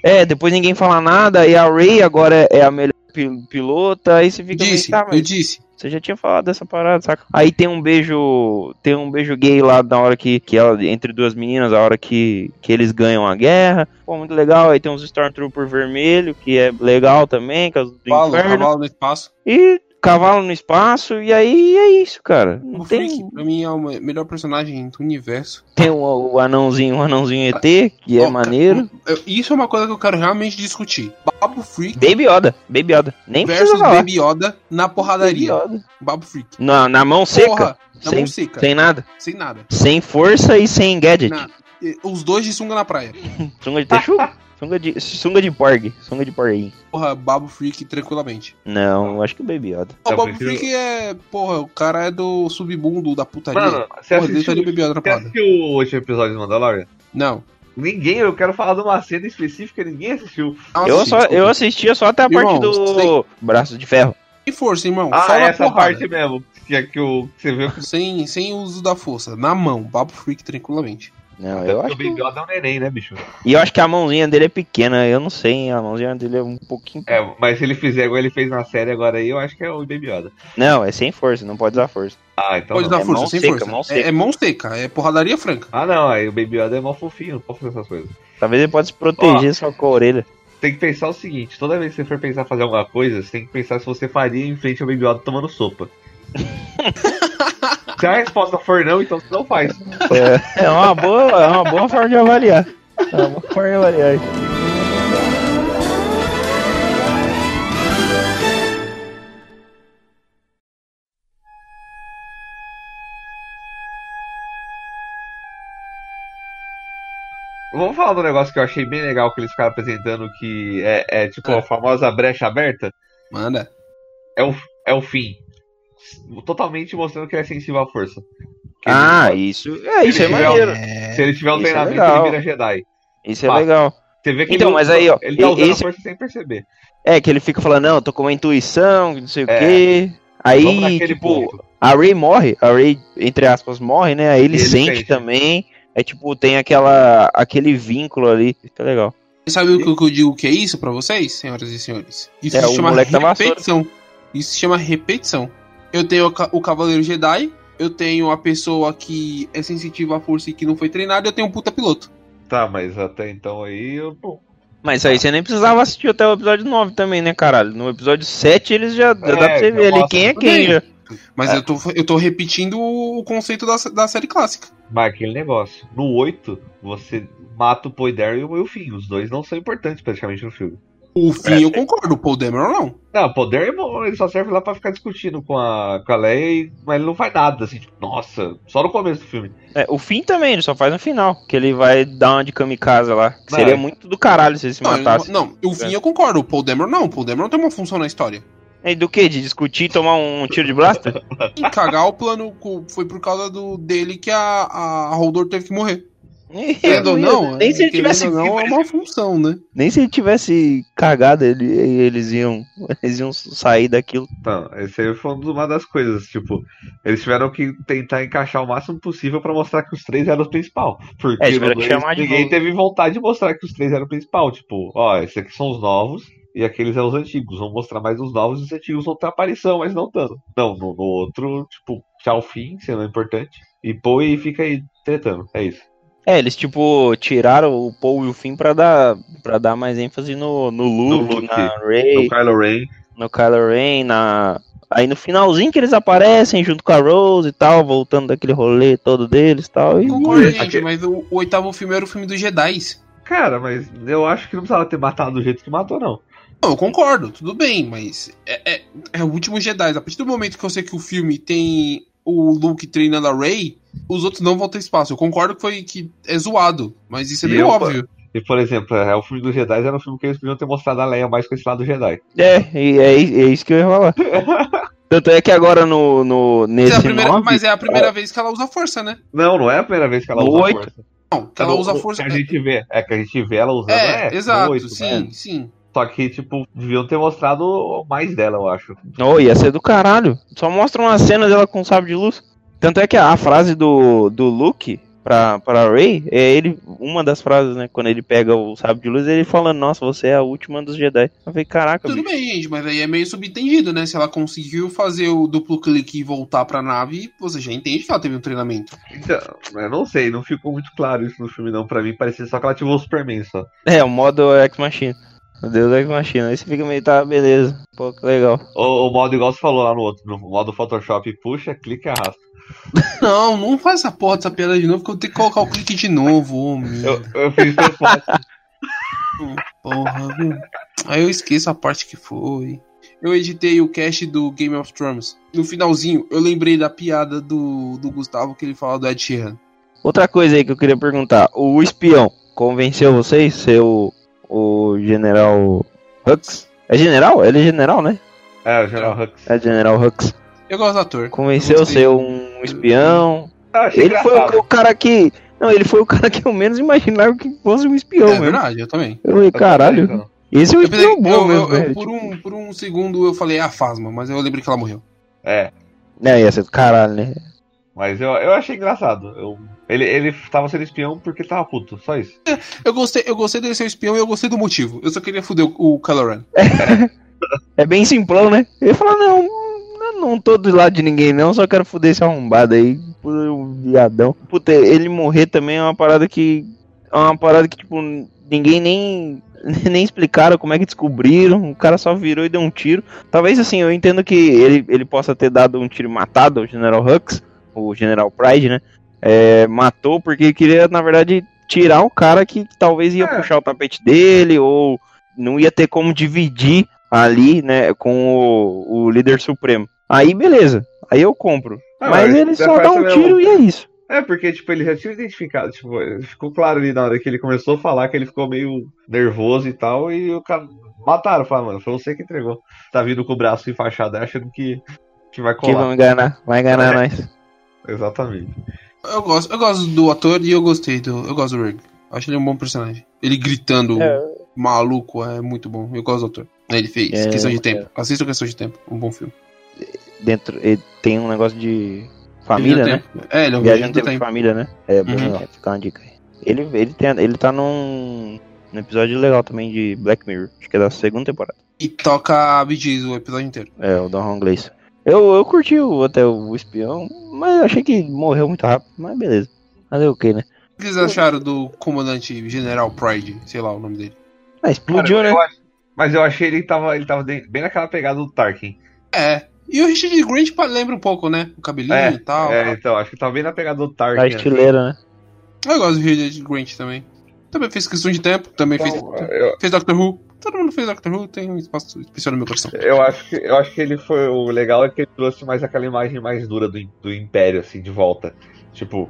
É, depois ninguém fala nada, e a Ray agora é a melhor pi- pilota, aí você fica Disse, meio, tá, eu mas disse. você já tinha falado dessa parada, saca? Aí tem um beijo, tem um beijo gay lá na hora que, que ela, entre duas meninas, a hora que, que eles ganham a guerra. Pô, muito legal. Aí tem uns Stormtrooper vermelho, que é legal também, causa do Cavalo, inferno. cavalo no espaço. E cavalo no espaço, e aí é isso, cara. Não O tem, Freak, pra mim, é o melhor personagem do universo. tem o, o anãozinho, o anãozinho ET, que é Ó, maneiro. Isso é uma coisa que eu quero realmente discutir. Babu Freak Baby Yoda, Baby Yoda. Nem versus falar. Baby Yoda na Baby porradaria. Yoda. Babu Freak. Na, na mão seca, Porra, na sem, mão seca. sem nada. Sem nada. Sem força e sem gadget. Na- Os dois de sunga na praia. Sunga de texuga? sunga de sunga de porg, sunga de porguinho. Porra, Babu Freak tranquilamente. Não, eu acho que o Baby Yoda. O Eu Babu prefiro- Freak é. Porra, o cara é do submundo da putaria. Mano, você porra, deixa assistiu, ele Baby Yoda na você assistiu o último episódio do Mandalorian? Não. Ninguém, eu quero falar de uma cena específica, ninguém assistiu. Eu, assisti, só, desculpa. eu assistia só até a parte Irmão, do sei. braço de ferro. Sem força, irmão. Ah, essa porrada. parte mesmo, que é que, o, que você viu Sem, sem uso da força. Na mão. Babu Freak tranquilamente. Não, eu o acho que... Baby Yoda é um neném, né, bicho? E eu acho que a mãozinha dele é pequena, eu não sei, a mãozinha dele é um pouquinho... É, mas se ele fizer igual ele fez na série agora aí, eu acho que é o Baby Yoda. Não, é sem força, não pode usar força. Ah, então Pode não. dar é força, mão sem seca, força. mão É, seca. é mão seca, é porradaria franca. Ah, não, aí o Baby Yoda é mó fofinho, não pode fazer essas coisas. Talvez ele pode se proteger só com a orelha. Tem que pensar o seguinte, toda vez que você for pensar em fazer alguma coisa, você tem que pensar se você faria em frente ao Baby Yoda tomando sopa. se a resposta for não, então você não faz. É, é uma boa, é uma boa forma de avaliar. É uma boa forma de avaliar. Vamos falar do negócio que eu achei bem legal que eles ficaram apresentando, que é, é tipo a famosa brecha aberta. Manda. É o, é o fim. Totalmente mostrando que ele é sensível à força. Que Ah, ele- isso, é, isso é maneiro. É. Se ele tiver um Isso é treinamento, legal. ele vira Jedi. Isso é legal. Você vê que Então, ele, mas aí, ó, ele tá usando esse- a força sem perceber. É, que ele fica falando, não, eu tô com uma intuição, não sei o É. quê. Aí, tipo, ponto. a Ray morre, a Ray, entre aspas, morre, né? Aí ele, Ele sente, sente. também. É tipo, tem aquela, aquele vínculo ali. Fica legal. Sabe o que eu digo que é isso pra vocês, senhoras e senhores? Isso É, se chama vassoura. repetição. Isso se chama repetição. Eu tenho o ca- o Cavaleiro Jedi, eu tenho a pessoa que é sensitiva à força e que não foi treinada, e eu tenho um puta piloto. Tá, mas até então aí, eu, Mas aí você nem precisava assistir até o episódio 9 também, né, caralho? No episódio 7 eles já dá É, pra você já ver ali quem é quem já. Mas É. eu, tô, eu tô repetindo o conceito da, da série clássica. mas aquele negócio. No 8, você mata o Poe Dameron e o Finn. Os dois não são importantes praticamente no filme. O fim eu concordo, o Paul não. Não, o Dameron, ele só serve lá pra ficar discutindo com a, com a Leia, e- mas ele não faz nada, assim, tipo, nossa, só no começo do filme. É, o fim também, ele só faz no final. Que ele vai dar uma de kamikaze lá. Que Não, seria é. muito do caralho se ele se Não, matasse. não, não, o fim eu concordo, o Paul Dameron não. O Paul Dameron tem uma função na história. E do que? De discutir e tomar um tiro de blaster? E cagar o plano foi por causa do, dele que a, a Holdor teve que morrer. Querendo ou não, nem se ele tivesse não, vivo, é uma função, né? Nem se ele tivesse cagado, ele, eles iam. Eles iam sair daquilo. Então, esse aí foi uma das coisas, tipo, eles tiveram que tentar encaixar o máximo possível pra mostrar que os três eram o principal. Porque É, dois, ninguém teve vontade de mostrar que os três eram o principal. Tipo, ó, esses aqui são os novos e aqueles são os antigos. Vamos mostrar mais os novos e os antigos vão ter aparição, mas não tanto. Não, no, no outro, tipo, tchau fim, sendo importante. E pô e fica aí tretando. É isso. É, eles tipo tiraram o Paul e o Finn pra dar, pra dar mais ênfase no, no Luke, Luke, na Rey, No Kylo Ren. no Kylo Ren, na... Aí no finalzinho que eles aparecem junto com a Rose e tal, voltando daquele rolê todo deles e tal. E... Concordo, gente, Aqui- mas o, o oitavo filme era o filme dos Jedi. Cara, mas eu acho que não precisava ter matado do jeito que matou, não. Não, eu concordo, tudo bem, mas é, é, é o último Jedi. A partir do momento que eu sei que o filme tem o Luke treinando a Rey, os outros não vão ter espaço. Eu concordo que foi que é zoado, mas isso é E meio eu- óbvio. E, por exemplo, é, o filme dos Jedi era um filme que eles podiam ter mostrado a Leia mais com esse lado Jedi. É, e é, é isso que eu ia falar. Tanto é que agora no, no Mas é, nesse a primeira, nove, mas é a primeira vez que ela usa força, né? Não, não é a primeira vez que ela No usa oito. força. Não, que ela usa força. Que a gente vê. É que a gente vê ela usando. É, É, exato, oito, sim, né? sim. Só que, tipo, deviam ter mostrado mais dela, eu acho. Oh, ia ser do caralho. Só mostra uma cena dela com sabre de luz. Tanto é que a, a frase do, do Luke pra, pra Rey é ele, uma das frases, né? Quando ele pega o sabre de luz, ele fala, nossa, você é a última dos Jedi. Eu falei, caraca, Tudo bicho. bem, gente, mas aí é meio subentendido, né? Se ela conseguiu fazer o duplo clique e voltar pra nave, você já entende que ela teve um treinamento. Então, eu não sei, não ficou muito claro isso no filme, não. Pra mim, parecia só que ela ativou o Superman só. É, o modo Ex-Machina. Meu Deus, Ex-Machina. Aí você fica meio, tá, beleza. Pô, que legal. O, o modo igual você falou lá no outro, no modo Photoshop, puxa, clica e arrasta. Não, não faz essa porra dessa piada de novo, porque eu tenho que colocar o clique de novo, ô, Eu, eu fiz fácil. Porra, viu? Aí eu esqueço a parte que foi. Eu editei o cast do Game of Thrones. No finalzinho, eu lembrei da piada do, do Gustavo que ele fala do Ed Sheeran. Outra coisa aí que eu queria perguntar. O espião convenceu vocês ser o, General Hux? É general? Ele é general, né? É, o General Hux. É General Hux. Eu gosto do ator. Convenceu Eu a ser um espião. Ah, achei Ele foi engraçado. o, o cara que. Não, ele foi o cara que eu menos imaginava que fosse um espião, É mesmo. verdade, eu também. Eu falei, caralho. também, então. Esse é um Eu pensei, espião bom eu- mesmo, eu- eu- velho. por, um, por um segundo eu falei, ah, Fasma, mas eu lembrei que ela morreu. É, É, ia ser do caralho, né? mas eu, eu achei engraçado. Eu, ele, ele tava sendo espião porque tava puto, só isso. Eu gostei, eu gostei dele ser o espião e eu gostei do motivo. Eu só queria foder o, o Kylo Ren. É bem simplão, né? Ele falou, não, eu não tô do lado de ninguém não, só quero foder esse arrombado aí, um viadão. Puta, ele morrer também é uma parada que. É uma parada que, tipo, ninguém nem. Nem explicaram como é que descobriram. O cara só virou e deu um tiro. Talvez assim, eu entendo que ele, ele possa ter dado um tiro e matado o General Hux, o General Pride, né? É, matou porque queria, na verdade, tirar o cara que talvez ia É. puxar o tapete dele, ou não ia ter como dividir ali, né, com o, o líder supremo. Aí beleza, aí eu compro. Ah, mas ele só dá um mesmo. tiro e é isso. É, porque, tipo, ele já tinha identificado, tipo, ficou claro ali na hora que ele começou a falar que ele ficou meio nervoso e tal, e o cara mataram, falaram, mano, foi você que entregou. Tá vindo com o braço enfaixado, achando que, que vai Que colar. vão enganar, vai enganar É. nós. Exatamente. Eu gosto, eu gosto do ator e eu gostei do. Eu gosto do Rig. Acho ele um bom personagem. Ele gritando É. maluco é muito bom. Eu gosto do ator. Ele fez É, Questão de é. Tempo. Assista Questão de Tempo. Um bom filme. Dentro, ele tem um negócio de família, né? É, ele é um viajante tempo de família, né? É, bom, Uhum. é, fica uma dica aí. Ele, ele, tem, ele tá num, num episódio legal também de Black Mirror. Acho que é da segunda temporada. E toca Bee Gees o episódio inteiro. É, o Don Gleason. Eu, eu curti o, até o espião, mas achei que morreu muito rápido. Mas beleza. Fazer o que, né? O que vocês acharam do comandante General Pride? Sei lá o nome dele. Ah, explodiu, Cara, né? eu acho- Mas eu achei ele tava, ele tava bem naquela pegada do Tarkin. É. E o Richard Grant lembra um pouco, né? O cabelinho É, e tal. é, então, acho que tava bem na pegada do Tarkin. Tá estileira, né? Eu gosto do Richard Grant também. Também fez Questão de Tempo. Também assim. fez, Então, eu, fez Doctor Who. Todo mundo fez Doctor Who. Tem um espaço especial no meu coração. eu acho que, eu acho que ele foi. O legal é que ele trouxe mais aquela imagem mais dura do, do Império, assim, de volta. Tipo,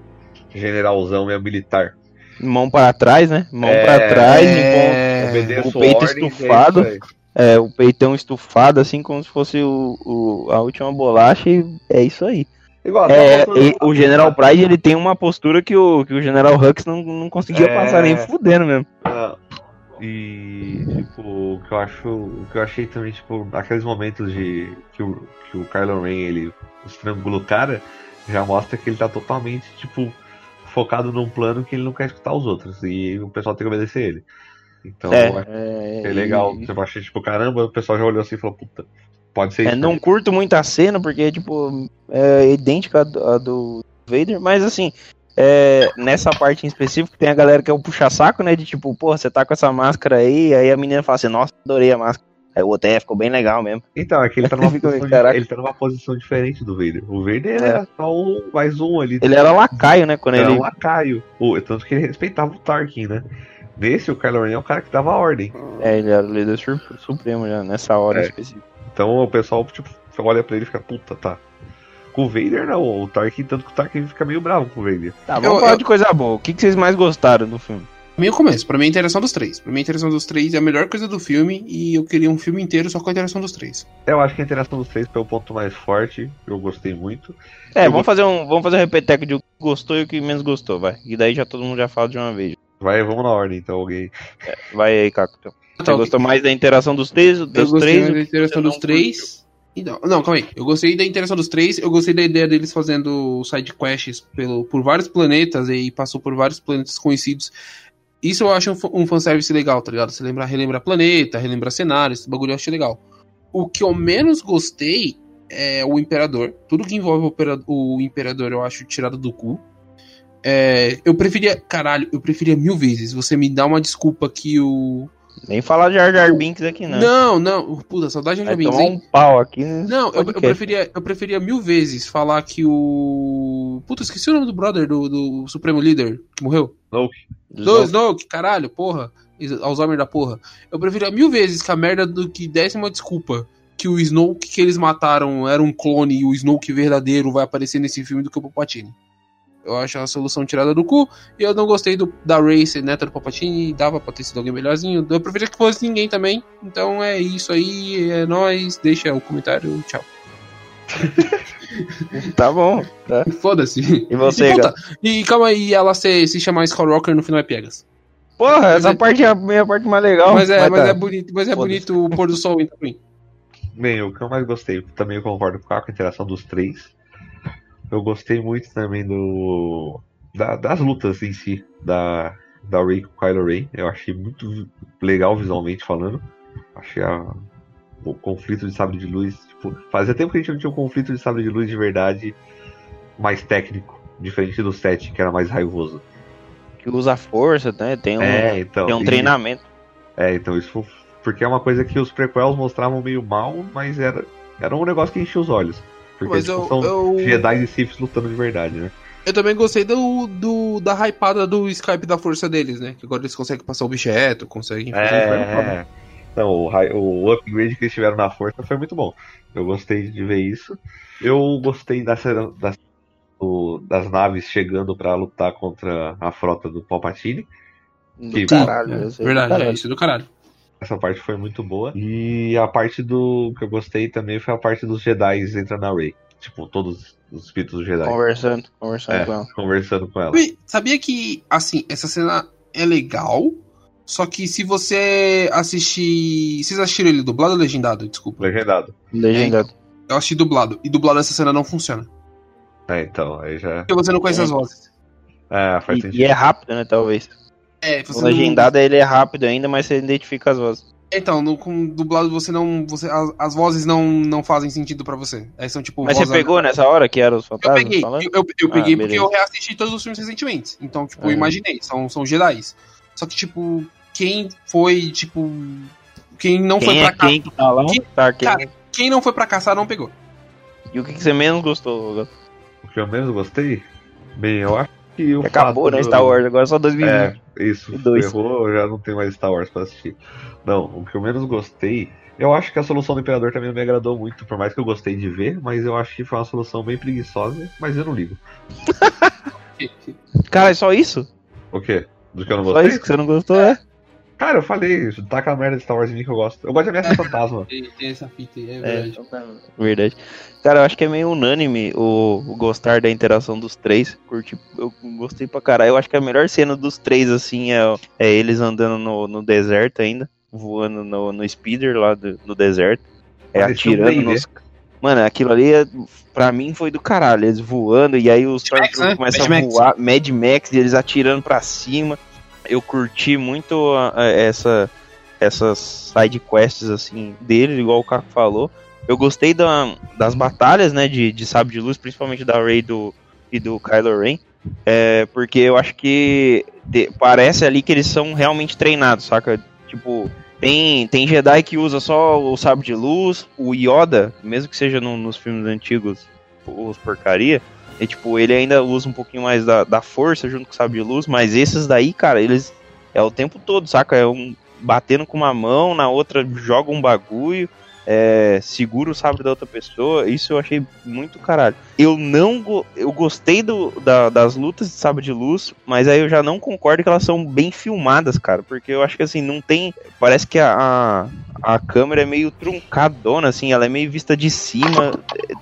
generalzão meio militar. Mão para trás, né? Mão É, pra trás, é, Obedeço o peito ordens, é estufado. É, o peitão estufado, assim como se fosse o, o- a última bolacha, e é isso aí. Igual, É, e o General Pride ele tem uma postura que o, que o General Hux não, não conseguia É. passar nem fudendo mesmo. Ah, E, tipo, o que eu acho. O que eu achei também, tipo, naqueles momentos de. que o, que o Kylo Ren ele estrangula o cara, já mostra que ele tá totalmente, tipo, focado num plano que ele não quer escutar os outros. E o pessoal tem que obedecer ele. Então, É, é, é legal. e- Eu achei, tipo, caramba, o pessoal já olhou assim e falou, puta, pode ser É, isso. não curto muito a cena, porque, tipo, é idêntica à do Vader, mas assim, é, nessa parte em específico tem a galera que é o puxa-saco, né? De tipo, pô, você tá com essa máscara aí, aí a menina fala assim, nossa, adorei a máscara. Aí o outro, é, ficou bem legal mesmo. Então, é que ele tá, numa posição, de- ele tá numa posição diferente do Vader. O Vader É. era só um, mais um ali. Ele era lacaio, né? Quando Era ele. um lacaio. O- Tanto que ele respeitava o Tarkin, né? Nesse, o Kylo Ren é o cara que dava ordem. É, ele era o líder supremo já, nessa hora É. específica. Então o pessoal, tipo, olha pra ele e fica, puta, tá. Com o Vader não, o Tarkin, tanto que o Tarkin fica meio bravo com o Vader. Tá, vamos Eu- falar eu- de coisa boa. O que, que vocês mais gostaram do filme? Pra mim é o começo. Pra mim a interação dos três. Pra mim a interação dos três é a melhor coisa do filme. E eu queria um filme inteiro só com a interação dos três. Eu acho que a interação dos três foi o ponto mais forte, eu gostei muito. É, Eu vamos fazer um, vamos fazer um repeteco de o que gostou e o que menos gostou, vai. E daí já todo mundo já fala de uma vez. Vai, vamos na ordem então, alguém. Vai aí, Caco. Então. Você Tá, gostou mais da interação dos três, Eu dos gostei três? da o que interação você dos três. Então, não, calma aí. Eu gostei da interação dos três. Eu gostei da ideia deles fazendo side quests pelo, por vários planetas e passou por vários planetas conhecidos. Isso eu acho um, um fanservice legal, tá ligado? Você lembra, relembrar planeta, relembrar cenário, esse bagulho eu achei legal. O que eu menos gostei é o Imperador. Tudo que envolve o, o Imperador eu acho tirado do cu. É, eu preferia, caralho, eu preferia mil vezes. Você me dá uma desculpa que o. Nem falar de Jar Jar Binks aqui, não. Não, não, puta, saudade de Jar Jar Binks, hein? um pau aqui. nesse Não, eu, eu preferia, eu preferia mil vezes falar que o. Puta, esqueci o nome do brother do, do Supremo Líder que morreu. Snoke. Do Snoke, caralho, porra. Alzheimer da porra. Eu preferia mil vezes que a merda do que desse uma desculpa que o Snoke que eles mataram era um clone e o Snoke verdadeiro vai aparecer nesse filme do que o Palpatine. Eu acho a solução tirada do cu. E eu não gostei do, da ser neta do Palpatine. Dava pra ter sido alguém melhorzinho. Eu preferia que fosse ninguém também. Então é isso aí. É nóis. Deixa o comentário. Tchau. Tá bom. Foda-se. E você, e, puta, e calma aí, ela se, se chamar Skywalker no final é piegas. Porra, Mas essa é- parte é a minha parte mais legal. mas é, mas tá. é bonito, mas é bonito o pôr do sol também. Bem, o que eu mais gostei, também eu concordo com a interação dos três. Eu gostei muito também do. da- das lutas em si, da, da Rey com o Kylo Ren. Eu achei muito legal visualmente falando. Achei a- o conflito de sabre de luz. Tipo, fazia tempo que a gente não tinha um conflito de sabre de luz de verdade mais técnico, diferente do 7, que era mais raivoso. Que usa força, né? Tem um, é, então. tem um e- treinamento. É, então isso foi- porque é uma coisa que os prequels mostravam meio mal, mas era, era um negócio que enchia os olhos. Porque Mas tipo, eu, são eu, Jedi e Sith lutando de verdade, né? eu também gostei do, do, da hypada do Skype da força deles, né? Que agora eles conseguem passar objeto, conseguem fazer É. Então, o, upgrade que eles tiveram na força foi muito bom. Eu gostei de ver isso. Eu gostei da cena- das, do- das naves chegando pra lutar contra a frota do Palpatine. Do Que- caralho. É, verdade, do caralho. é isso do caralho. Essa parte foi muito boa. E a parte do que eu gostei também foi a parte dos Jedi entrando na Rey. Tipo, todos os espíritos do Jedi. Conversando, conversando É. com ela. Conversando com ela. Sabia que, assim, essa cena é legal, só que se você assistir. Vocês assistiram ele dublado ou legendado? Desculpa. Legendado. Legendado. Eu assisti dublado. E dublado essa cena não funciona. É, então, aí já. Porque você não conhece É. as vozes. É, faz E, sentido. e é rápido, né, talvez. É, você O não- legendado ele é rápido ainda, mas você identifica as vozes. Então, no, com dublado você não. Você, as, as vozes não, não fazem sentido pra você. Aí são tipo. Mas você pegou nessa hora que eram os Eu fantasmas peguei, falando? eu, eu, eu Ah, peguei porque beleza. eu reassisti todos os filmes recentemente. Então, tipo, eu Ah. imaginei, são, são Jedi's. Só que, tipo, quem foi, tipo. Quem não foi Quem pra é cá. quem que tá lá? Quem- Tá, quem- Cara, Quem não foi pra caçar não pegou. E o que, que você menos gostou? O que eu menos gostei? Bem, eu acho o Acabou, fato né? Star Wars, agora é só 2020. É, isso. E eu já não tem mais Star Wars pra assistir. Não, o que eu menos gostei. Eu acho que a solução do Imperador também não me agradou muito, por mais que eu gostei de ver, mas eu acho que foi uma solução bem preguiçosa, mas eu não ligo. Cara, é só isso? O quê? Do que eu não Só gostei? isso que você não gostou, é? Cara, eu falei, taca a merda de Star Wars em mim que eu gosto. Eu gosto de ameaça fantasma. Tem, tem essa fita aí, é É, verdade. verdade. Cara, eu acho que é meio unânime o, o gostar da interação dos três. Curti, eu gostei pra caralho. Eu acho que a melhor cena dos três, assim, é, é eles andando no, no deserto ainda. Voando no, no speeder lá do, no deserto. É um atirando nos. Mano, aquilo ali, é- pra mim, foi do caralho. Eles voando e aí os Mad Max, Stormtroopers né? começam Mad a Max. voar. Mad Max e eles atirando pra cima. Eu curti muito a- a- essa, essas side quests, assim, dele, igual o Caco falou. Eu gostei da- das batalhas, né, de, de Sabre de Luz, principalmente da Rey do, e do Kylo Ren. É, porque eu acho que de- parece ali que eles são realmente treinados, saca? Tipo, tem, tem Jedi que usa só o Sabre de Luz, o Yoda, mesmo que seja no- nos filmes antigos, os porcaria, tipo, ele ainda usa um pouquinho mais da, da força junto com o Sabre de Luz, mas esses daí, cara, eles é o tempo todo, saca? É um batendo com uma mão, na outra joga um bagulho, é, segura o sabre da outra pessoa. Isso eu achei muito caralho. Eu não go- eu gostei do, da- das lutas de sabre de luz, mas aí eu já não concordo que elas são bem filmadas, cara, porque eu acho que assim não tem, parece que a, a, a câmera é meio truncadona assim, ela é meio vista de cima,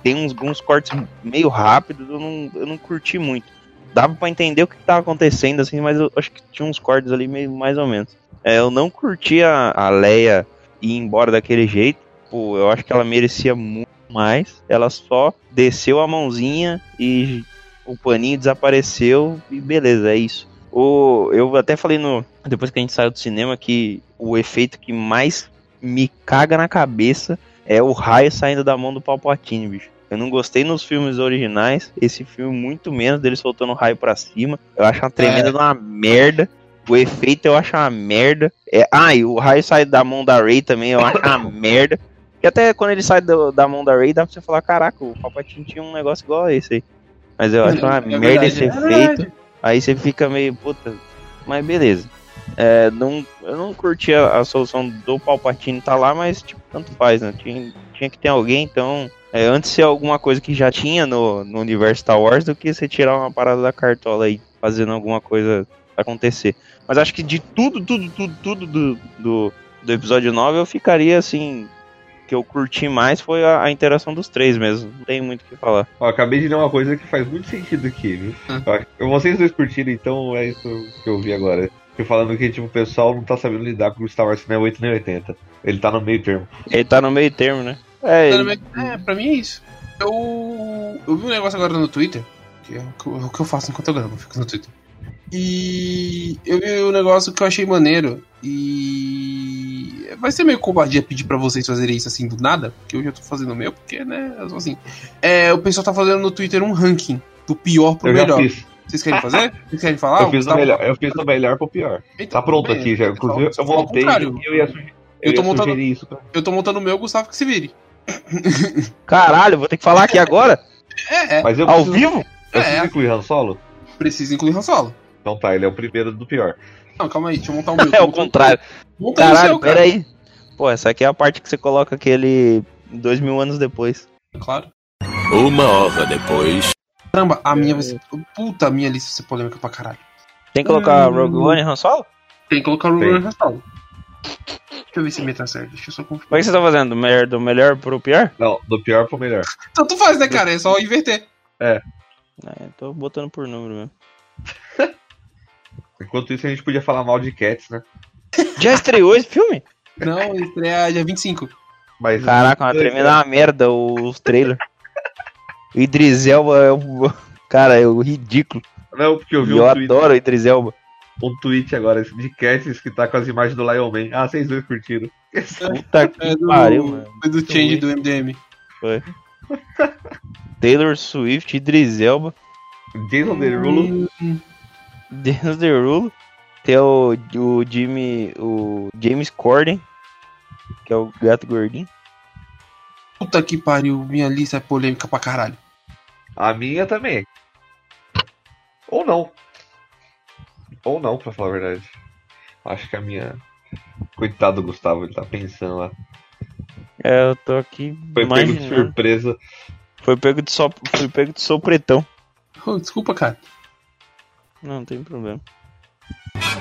tem uns, uns cortes meio rápidos, eu não, eu não curti muito. Dava pra entender o que tava acontecendo assim, mas eu acho que tinha uns cortes ali meio mais ou menos. É, eu não curti a, a Leia ir embora daquele jeito. Pô, eu acho que ela merecia muito mais. Ela só desceu a mãozinha e o paninho desapareceu e beleza, é isso. O, eu até falei no depois que a gente saiu do cinema que o efeito que mais me caga na cabeça é o raio saindo da mão do Palpatine, bicho. Eu não gostei nos filmes originais, esse filme muito menos dele soltando raio pra cima. Eu acho uma tremenda de uma merda. O efeito eu acho uma merda. É, ah, e o raio sai da mão da Ray também, eu acho uma merda. E até quando ele sai do- da mão da Ray, dá pra você falar, caraca, o Palpatine tinha um negócio igual a esse aí. Mas eu acho uma É merda verdade, esse é efeito. verdade. Aí você fica meio, puta, mas beleza. É, não, eu não curti a, a solução do Palpatine tá lá, mas tipo, tanto faz, né? Tinha, tinha que ter alguém, então. É, antes ser alguma coisa que já tinha no, no universo Star Wars do que você tirar uma parada da cartola aí, fazendo alguma coisa acontecer. Mas acho que de tudo, tudo, tudo, tudo do, do, do episódio 9 eu ficaria assim. Que eu curti mais foi a, a interação dos três mesmo. Não tem muito o que falar. Ó, acabei de ler uma coisa que faz muito sentido aqui, viu? Eu acho- Vocês dois curtiram, então é isso que eu vi agora. Falando que tipo, o pessoal não tá sabendo lidar com o Star Wars, não é 8 nem 80. Ele tá no meio termo. Ele tá no meio termo, né? É, ele- É, pra mim é isso. Eu, eu vi um negócio agora no Twitter, que é o que eu, é o que eu faço enquanto eu gravo, eu fico no Twitter. E eu vi um negócio que eu achei maneiro. E vai ser meio covardia pedir pra vocês fazerem isso assim do nada, porque eu já tô fazendo o meu, porque, né, eu assim. É, o pessoal tá fazendo no Twitter um ranking do pior pro Eu já melhor. fiz. Vocês querem fazer? Vocês querem falar? eu fiz do Gustavo? melhor, eu fiz do melhor pro pior. Então, Tá pronto bem, aqui já. eu Inclusive, eu ao montei contrário. e eu ia, sugerir, eu Eu tô ia montando- sugerir isso. Pra... Eu tô montando o meu, o Gustavo que se vire. Caralho, vou ter que falar aqui agora? É, é. Mas eu Ao preciso, vivo? eu É. preciso incluir Han Solo? Precisa incluir Han Solo. Então tá, ele é o primeiro do pior. Não, calma aí, deixa eu montar o meu. É o contrário. Monta o Caralho, seu, cara. peraí. Pô, essa aqui é a parte que você coloca aquele dois mil anos depois. Claro. Uma hora depois. Caramba, a minha vai ser. Puta, a minha lista vai ser polêmica pra caralho. Tem que colocar Hum. Rogue One e Han Solo? Tem que colocar o Tem. Ruben Rastalo. Deixa eu ver se me tá certo. Deixa eu só Como é que você tá fazendo? Do melhor, do melhor pro pior? Não, do pior pro melhor. Tanto faz, né, cara? É só inverter. É, tô botando por número mesmo. Enquanto isso, a gente podia falar mal de Cats, né? Já estreou esse filme? Não, estreia dia 25. Mas. Caraca, uma tremenda uma merda os trailers. O Idris Elba é o. Cara, é o ridículo. Não, porque eu vi E eu um tweet, adoro o Idris Elba. um tweet agora de Cats que tá com as imagens do Lion Man. Ah, vocês dois curtiram. Puta que É do, pariu, mano. é do change do MDM. Foi. Taylor Swift, Idris Elba, Jason Derulo. Hum, Dennis Derulo. Tem o, o Jimmy. O James Corden, que é o gato gordinho. Puta que pariu, minha lista é polêmica pra caralho. A minha também. Ou não. Ou não, pra falar a verdade. Acho que a minha. Coitado do Gustavo, ele tá pensando lá. É, eu tô aqui Foi pego de imaginando. surpresa. Foi pego de só, foi pego de sopretão. Oh, desculpa, cara. Não, não tem problema.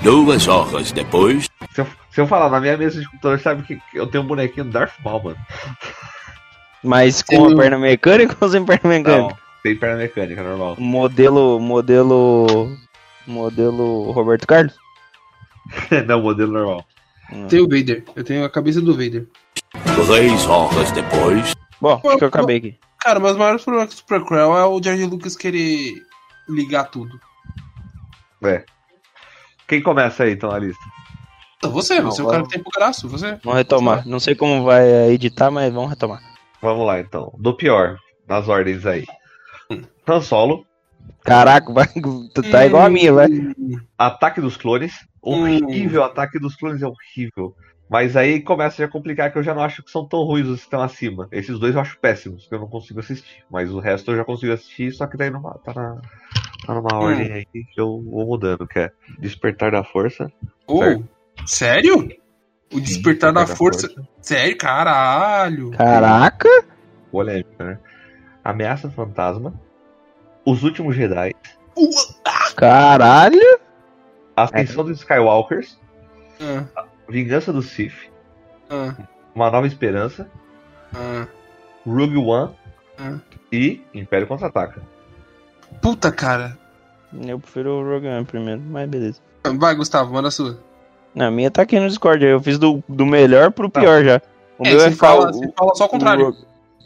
Duas horas depois. Se eu, se eu falar na minha mesa de computador, sabe que eu tenho um bonequinho do Darth Maul, mano. Mas com Sim. a perna mecânica ou sem perna mecânica? Não, tem perna mecânica, normal. Modelo. Modelo. Modelo Roberto Carlos? não, modelo normal. Tem o Vader. Eu tenho a cabeça do Vader. Três horas depois. Bom, acho que eu acabei aqui. Cara, mas o maior problema com o Supercrawl é o George Lucas querer ligar tudo. É. Quem começa aí, então, a lista? Então você, Não, você é o cara que tem pro braço, você. Vamos retomar. Não sei como vai eh, editar, mas vamos retomar. Vamos lá, então. Do pior, nas ordens aí. Han Solo, Caraca, vai, tu tá igual a minha, vai. Ataque dos Clones. Horrível, Ataque dos Clones é horrível. Mas aí começa a complicar que eu já não acho que são tão ruins os que estão acima. Esses dois eu acho péssimos, que eu não consigo assistir. Mas o resto eu já consigo assistir, só que daí numa, tá, na, tá numa ordem aí que eu vou mudando, que é Despertar da Força. Oh, Certo. sério? O Despertar da Despertar Força. Sério, caralho. Caraca! Polêmica, né? Ameaça Fantasma. Os Últimos Jedi. Uh, Caralho! Ascensão dos Skywalkers. ah, Vingança do Sith. ah, Uma Nova Esperança. ah. Rogue One. Ah. E Império Contra-Ataca. Puta, cara. Eu prefiro o Rogue One primeiro, mas beleza. Vai, Gustavo, manda a sua. Na minha tá aqui no Discord, eu fiz do, do melhor pro pior já. O É, meu é fala, o- você fala só o contrário.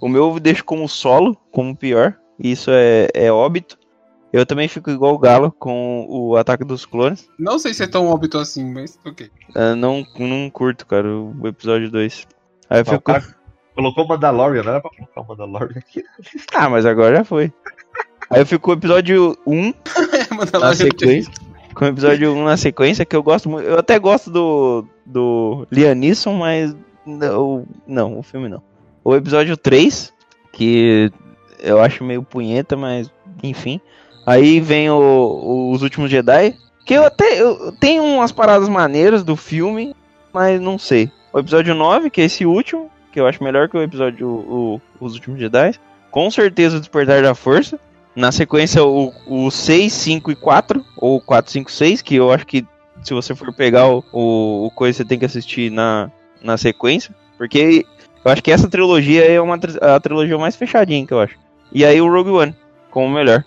O, o meu eu deixo como solo, como pior. Isso é, é óbito. Eu também fico igual o Galo com o Ataque dos Clones. Não sei se é tão óbito assim, mas ok. Eu não, não curto, cara, o episódio 2. Aí eu Não, o fico. cara colocou Mandalorian, não era pra colocar o Mandalorian aqui. Ah, mas agora já foi. Aí eu fico com o episódio 1 Manda na lá, gente. sequência. Com o episódio 1 na sequência, que eu gosto muito. Eu até gosto do, do Liam Neeson, mas. Não, não, o filme não. O episódio 3, que eu acho meio punheta, mas enfim. Aí vem o, Os Últimos Jedi, que eu até. Eu, tem umas paradas maneiras do filme, mas não sei. O episódio 9, que é esse último, que eu acho melhor que o episódio o, Os Últimos Jedi. Com certeza o Despertar da Força. Na sequência, o, o 6, 5 e 4, ou 4, 5, 6, que eu acho que se você for pegar o, o, o coisa, você tem que assistir na, na sequência. Porque eu acho que essa trilogia é uma, a trilogia mais fechadinha que eu acho. E aí o Rogue One, como o melhor.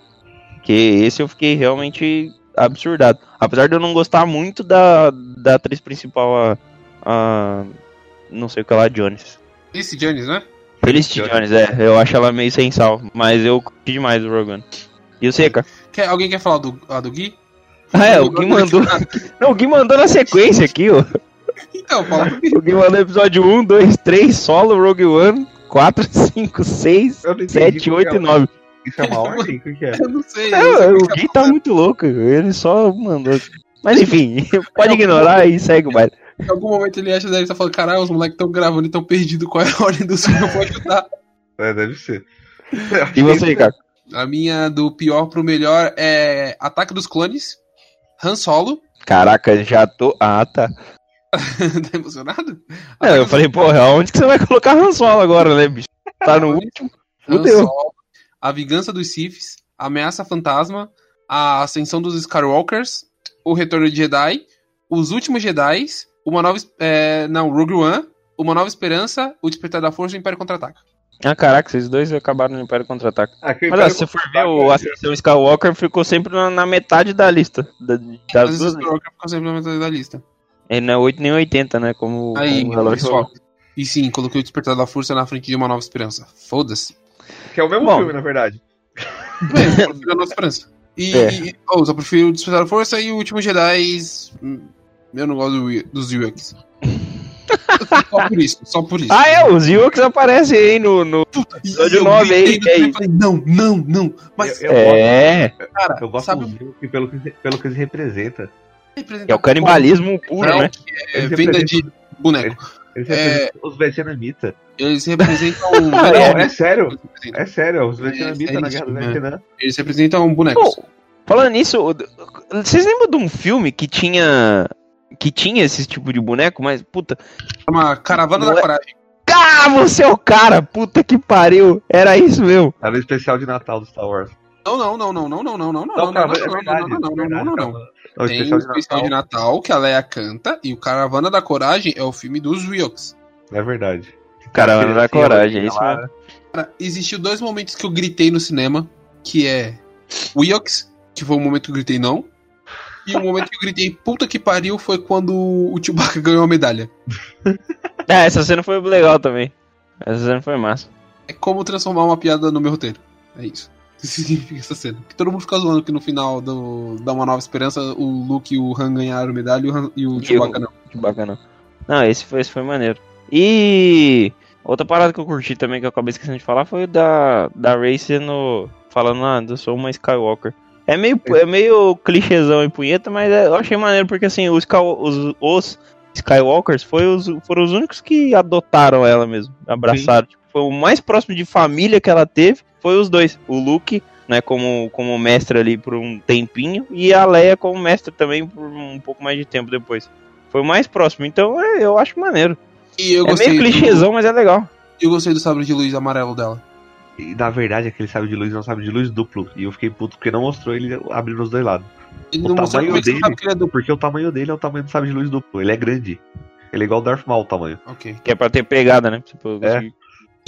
Que esse eu fiquei realmente absurdado. Apesar de eu não gostar muito da, da atriz principal, a, a. Não sei o que lá, Jones. Esse Jones, né? Felicity Jones, é. Eu acho ela meio sem sal. Mas eu curti demais o Rogue One. E você, cara? Quer, alguém quer falar do, ah, do Gui? Ah, é, o Gui mandou. Não, o Gui mandou na sequência aqui, ó. Então, fala. O Gui mandou episódio 1, 2, 3, solo, Rogue One, 4, 5, 6, Eu não entendi 7, qual 8 que e é. 9. Isso é uma ordem? O que que é? Eu não sei. Não, o que Gui é tá muito louco, ele só mandou. Mas enfim, pode ignorar e segue o baile. Em algum momento ele acha que ele tá falando, caralho, os moleques tão gravando e tão perdidos, qual é a ordem do filme, eu vou ajudar. É, deve ser. E você, Ricardo? A minha do pior pro melhor é Ataque dos Clones, Han Solo. Caraca, já tô. Ah, tá. tá emocionado? Não, eu falei, porra, aonde que você vai colocar Han Solo agora, né, bicho? Tá no último? Han Fudeu. A Vingança dos Siths, A Ameaça Fantasma, A Ascensão dos Skywalkers, O Retorno de Jedi, Os Últimos Jedi, Uma Nova. É, não, Rogue One, Uma Nova Esperança, O Despertar da Força e o Império Contra-Ataca. Ah, caraca, esses dois acabaram no Império. Ah, o Mas ó, se você for ver, o é- Ascensão Skywalker ficou sempre na, na metade da lista. Da, das duas. Skywalker ficou sempre na metade da lista. Ele não é 8 nem 80, né? Como, Aí, como o relógio pessoal. falou. E sim, coloquei o Despertar da Força na frente de Uma Nova Esperança. Foda-se. Que é o mesmo Bom. filme, na verdade. Bem, eu prefiro a Nova Esperança. E, É. e oh, eu só prefiro o Despertar da Força e o Último Jedi. hum, Eu não gosto do, dos Ewoks. só por isso, só por isso. Ah, é, os Ewoks aparecem aí no. no... E episódio eu nove aí, gritei no é falei, não, não, não. Mas, Eu, eu É, gosto, cara, eu gosto sabe do Zilk pelo que, pelo que eles representam. é o canibalismo puro, Não, né? É, venda de boneco. Eles É. representam os vietnamitas. Eles representam. Ah, Não, é. é sério. É sério, os vietnamitas é na isso, guerra do né? Vietnã. Eles representam bonecos. Pô, falando nisso, vocês lembram de um filme que tinha. Que tinha esse tipo de boneco, mas, puta. Chama Caravana Não da é- Coragem. Ah, você é o cara! Puta que pariu! Era isso mesmo. Era o especial de Natal do Star Wars. Não, não, não, não, não, não, não, não, não, Não, não, cara, não, é não, verdade. não, não, é não, verdade, não, não, não. cara. É o Tem especial o de especial de Natal. Natal que a Leia canta e o Caravana da Coragem é o filme dos Ewoks. É verdade. Caravana da Criancinha Coragem, é isso mesmo. Cara, existiu dois momentos que eu gritei no cinema, que é o Ewoks, que foi o momento que eu gritei não, e o momento que eu gritei puta que pariu foi quando o Chewbacca ganhou a medalha. Ah, essa cena foi legal também. Essa cena foi massa. É como transformar uma piada no meu roteiro. É isso. Isso significa essa cena. Que todo mundo fica zoando que no final do, da Uma Nova Esperança o Luke e o Han ganharam medalha e o, Han- e o Chewbacca não. Que bacana. Não, esse foi, esse foi maneiro. E outra parada que eu curti também, que eu acabei esquecendo de falar, foi o da, da Ray sendo. falando, ah, eu sou uma Skywalker. É meio, é meio clichêzão e punheta, mas é- eu achei maneiro porque assim, os, os, os Skywalkers foi os, foram os únicos que adotaram ela mesmo, abraçaram. Tipo, foi o mais próximo de família que ela teve, foi os dois. O Luke, né, como, como mestre ali por um tempinho, e a Leia como mestre também por um pouco mais de tempo depois. Foi o mais próximo, então é, eu acho maneiro. E eu é gostei meio do- clichêzão, mas é legal. Eu gostei do sabre de luz amarelo dela. E na verdade, aquele sabre de luz é um sabre de luz duplo. E eu fiquei puto porque não mostrou ele abrindo os dois lados. Ele O não mostrou tamanho como é que você dele- sabe que ele é duplo. Porque o tamanho dele é o tamanho do sabre de luz duplo. Ele é grande. Ele é igual o Darth Maul o tamanho. Ok. Que é pra ter pegada, né? Pra você É.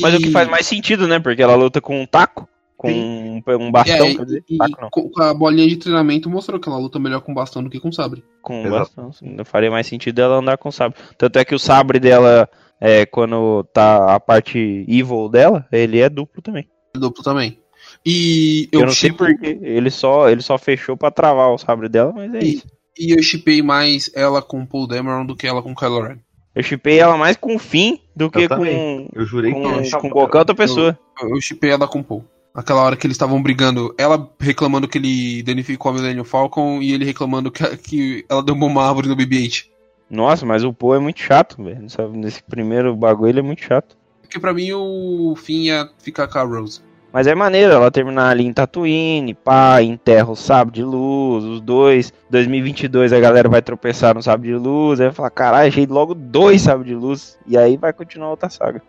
Mas o que E- faz mais sentido, né? Porque ela luta com um taco, com um, um bastão, É, quer dizer, e, taco não, com a bolinha de treinamento mostrou que ela luta melhor com bastão do que com sabre. com um Exato. bastão. Assim, não faria mais sentido ela andar com sabre. Tanto é que o sabre dela, é, quando tá a parte evil dela, ele é duplo também. Duplo também. E Eu, eu, não sei porque ele só, ele só fechou pra travar o sabre dela, mas é E- isso. E eu chipei mais ela com Paul Dameron do que ela com Kylo Ren. Eu chipei ela mais com o Finn do que com, também. Eu jurei que com, eu com qualquer outra pessoa. Eu, eu chipei ela com Paul. Aquela hora que eles estavam brigando, ela reclamando que ele danificou a Millennium Falcon e ele reclamando que, que ela derrubou uma árvore no BB-8. Nossa, mas o Poe é muito chato, velho. Nesse primeiro bagulho ele é muito chato. Porque pra mim o fim ia ficar com a Rose. Mas é maneiro ela terminar ali em Tatooine, pá, enterra o sabre de luz, os dois. 2022 a galera vai tropeçar no sabre de luz, aí vai falar, caralho, achei logo dois sabres de luz. E aí vai continuar outra saga.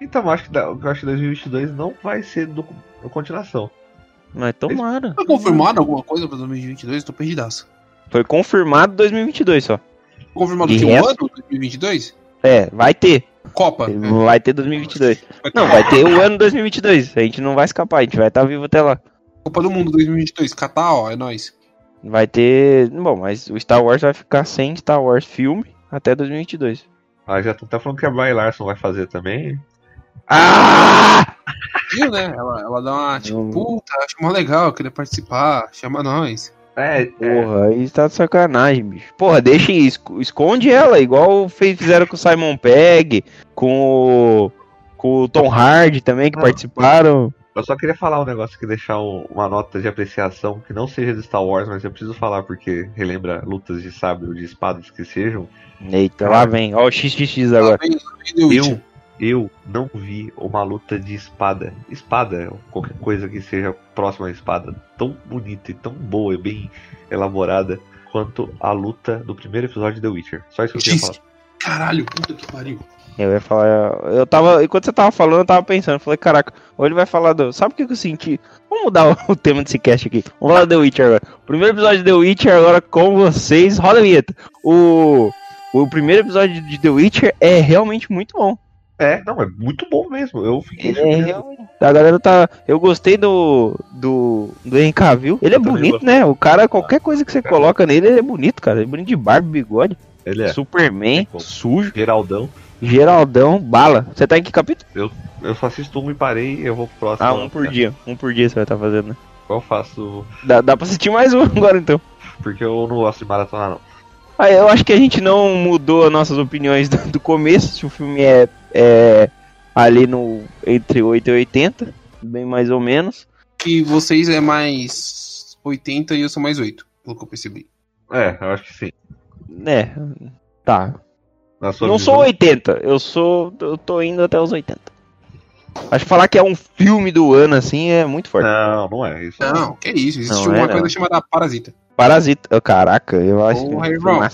Então, eu acho que, eu acho que 2022 não vai ser do, do continuação. Mas tomara. Tá confirmado alguma coisa pra 2022? Tô perdidaço. Foi confirmado 2022 só. Confirmado De que o resto- ano 2022? É, vai ter. Copa. Vai ter 2022. Não, vai ter o ano 2022. A gente não vai escapar, a gente vai estar vivo até lá. Copa do Mundo 2022. Catar, ó, é nóis. Vai ter. Bom, mas o Star Wars vai ficar sem Star Wars filme até 2022. Ah, já até falando que a Bry Larson vai fazer também. Ah! Viu, né? Ela, ela dá uma, tipo, puta, acho mó legal, queria participar, chama nós. É, é, Porra, aí tá de sacanagem, bicho. Porra, deixa esco- esconde ela, igual fez- fizeram com o Simon Pegg, com o, com o Tom Hardy também, que Ah. participaram. eu só queria falar um negócio que deixar um- uma nota de apreciação que não seja de Star Wars, mas eu preciso falar porque relembra lutas de ou de espadas que sejam. Eita, lá vem. Ó o XXX agora. Lá vem- lá vem. Eu, eu não vi uma luta de espada, espada, qualquer coisa que seja próxima à espada, tão bonita e tão boa e bem elaborada quanto a luta do primeiro episódio de The Witcher. Só isso que eu queria falar. Caralho, puta que pariu. Eu ia falar. Eu tava. Enquanto você tava falando, eu tava pensando. eu Falei, caraca, ou ele vai falar do. Sabe o que que eu senti? Vamos mudar o, o tema desse cast aqui. Vamos falar do The Witcher agora. Primeiro episódio de The Witcher agora com vocês. Roda a vinheta. O. O primeiro episódio de The Witcher é realmente muito bom. É, não, é muito bom mesmo. Eu fiquei é. A galera tá. Eu gostei do. Do. Do Henry Cavill. Ele é Eu bonito, né? O cara, qualquer coisa que você coloca nele, ele é bonito, cara. Ele é bonito de barba bigode. Ele é. Superman, como. sujo. Geraldão. Geraldão, bala. Você tá em que capítulo? Eu só assisto um e parei eu vou pro próximo. Ah, um por dia. Um por dia você vai estar fazendo, né? Eu faço. Dá, dá pra assistir mais um agora então. Porque eu não gosto de maratona, não. Ah, eu acho que a gente não mudou as nossas opiniões do, do começo. Se o filme é, é ali no entre 8 e 80, bem mais ou menos. Que vocês é mais 80 e eu sou mais 8, pelo que eu percebi. É, eu acho que sim. É, tá. Não visão, sou 80, eu sou. Eu tô indo até os 80. Acho que falar que é um filme do ano assim é muito forte. Não, não é isso. Não, que isso. Existe Não, é uma não. coisa chamada Parasita. Parasita. oh, Caraca, eu acho Porra, que. irmão.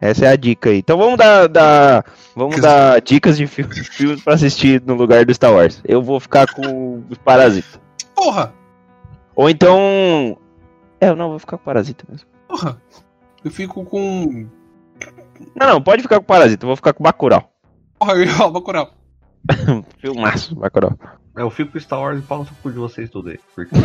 Essa é a dica aí. Então vamos dar, dar- vamos dar dicas de fi- filmes pra assistir no lugar do Star Wars. Eu vou ficar com o Parasita. Porra! Ou então. É, eu não vou ficar com o Parasita mesmo. Porra! Eu fico com. Não, não, pode ficar com o Parasita, eu vou ficar com o Bacurau. Porra, eu Bacurau. Filmaço, Bacurau. Eu fico com Star Wars e pau no cu de vocês tudo aí. Porque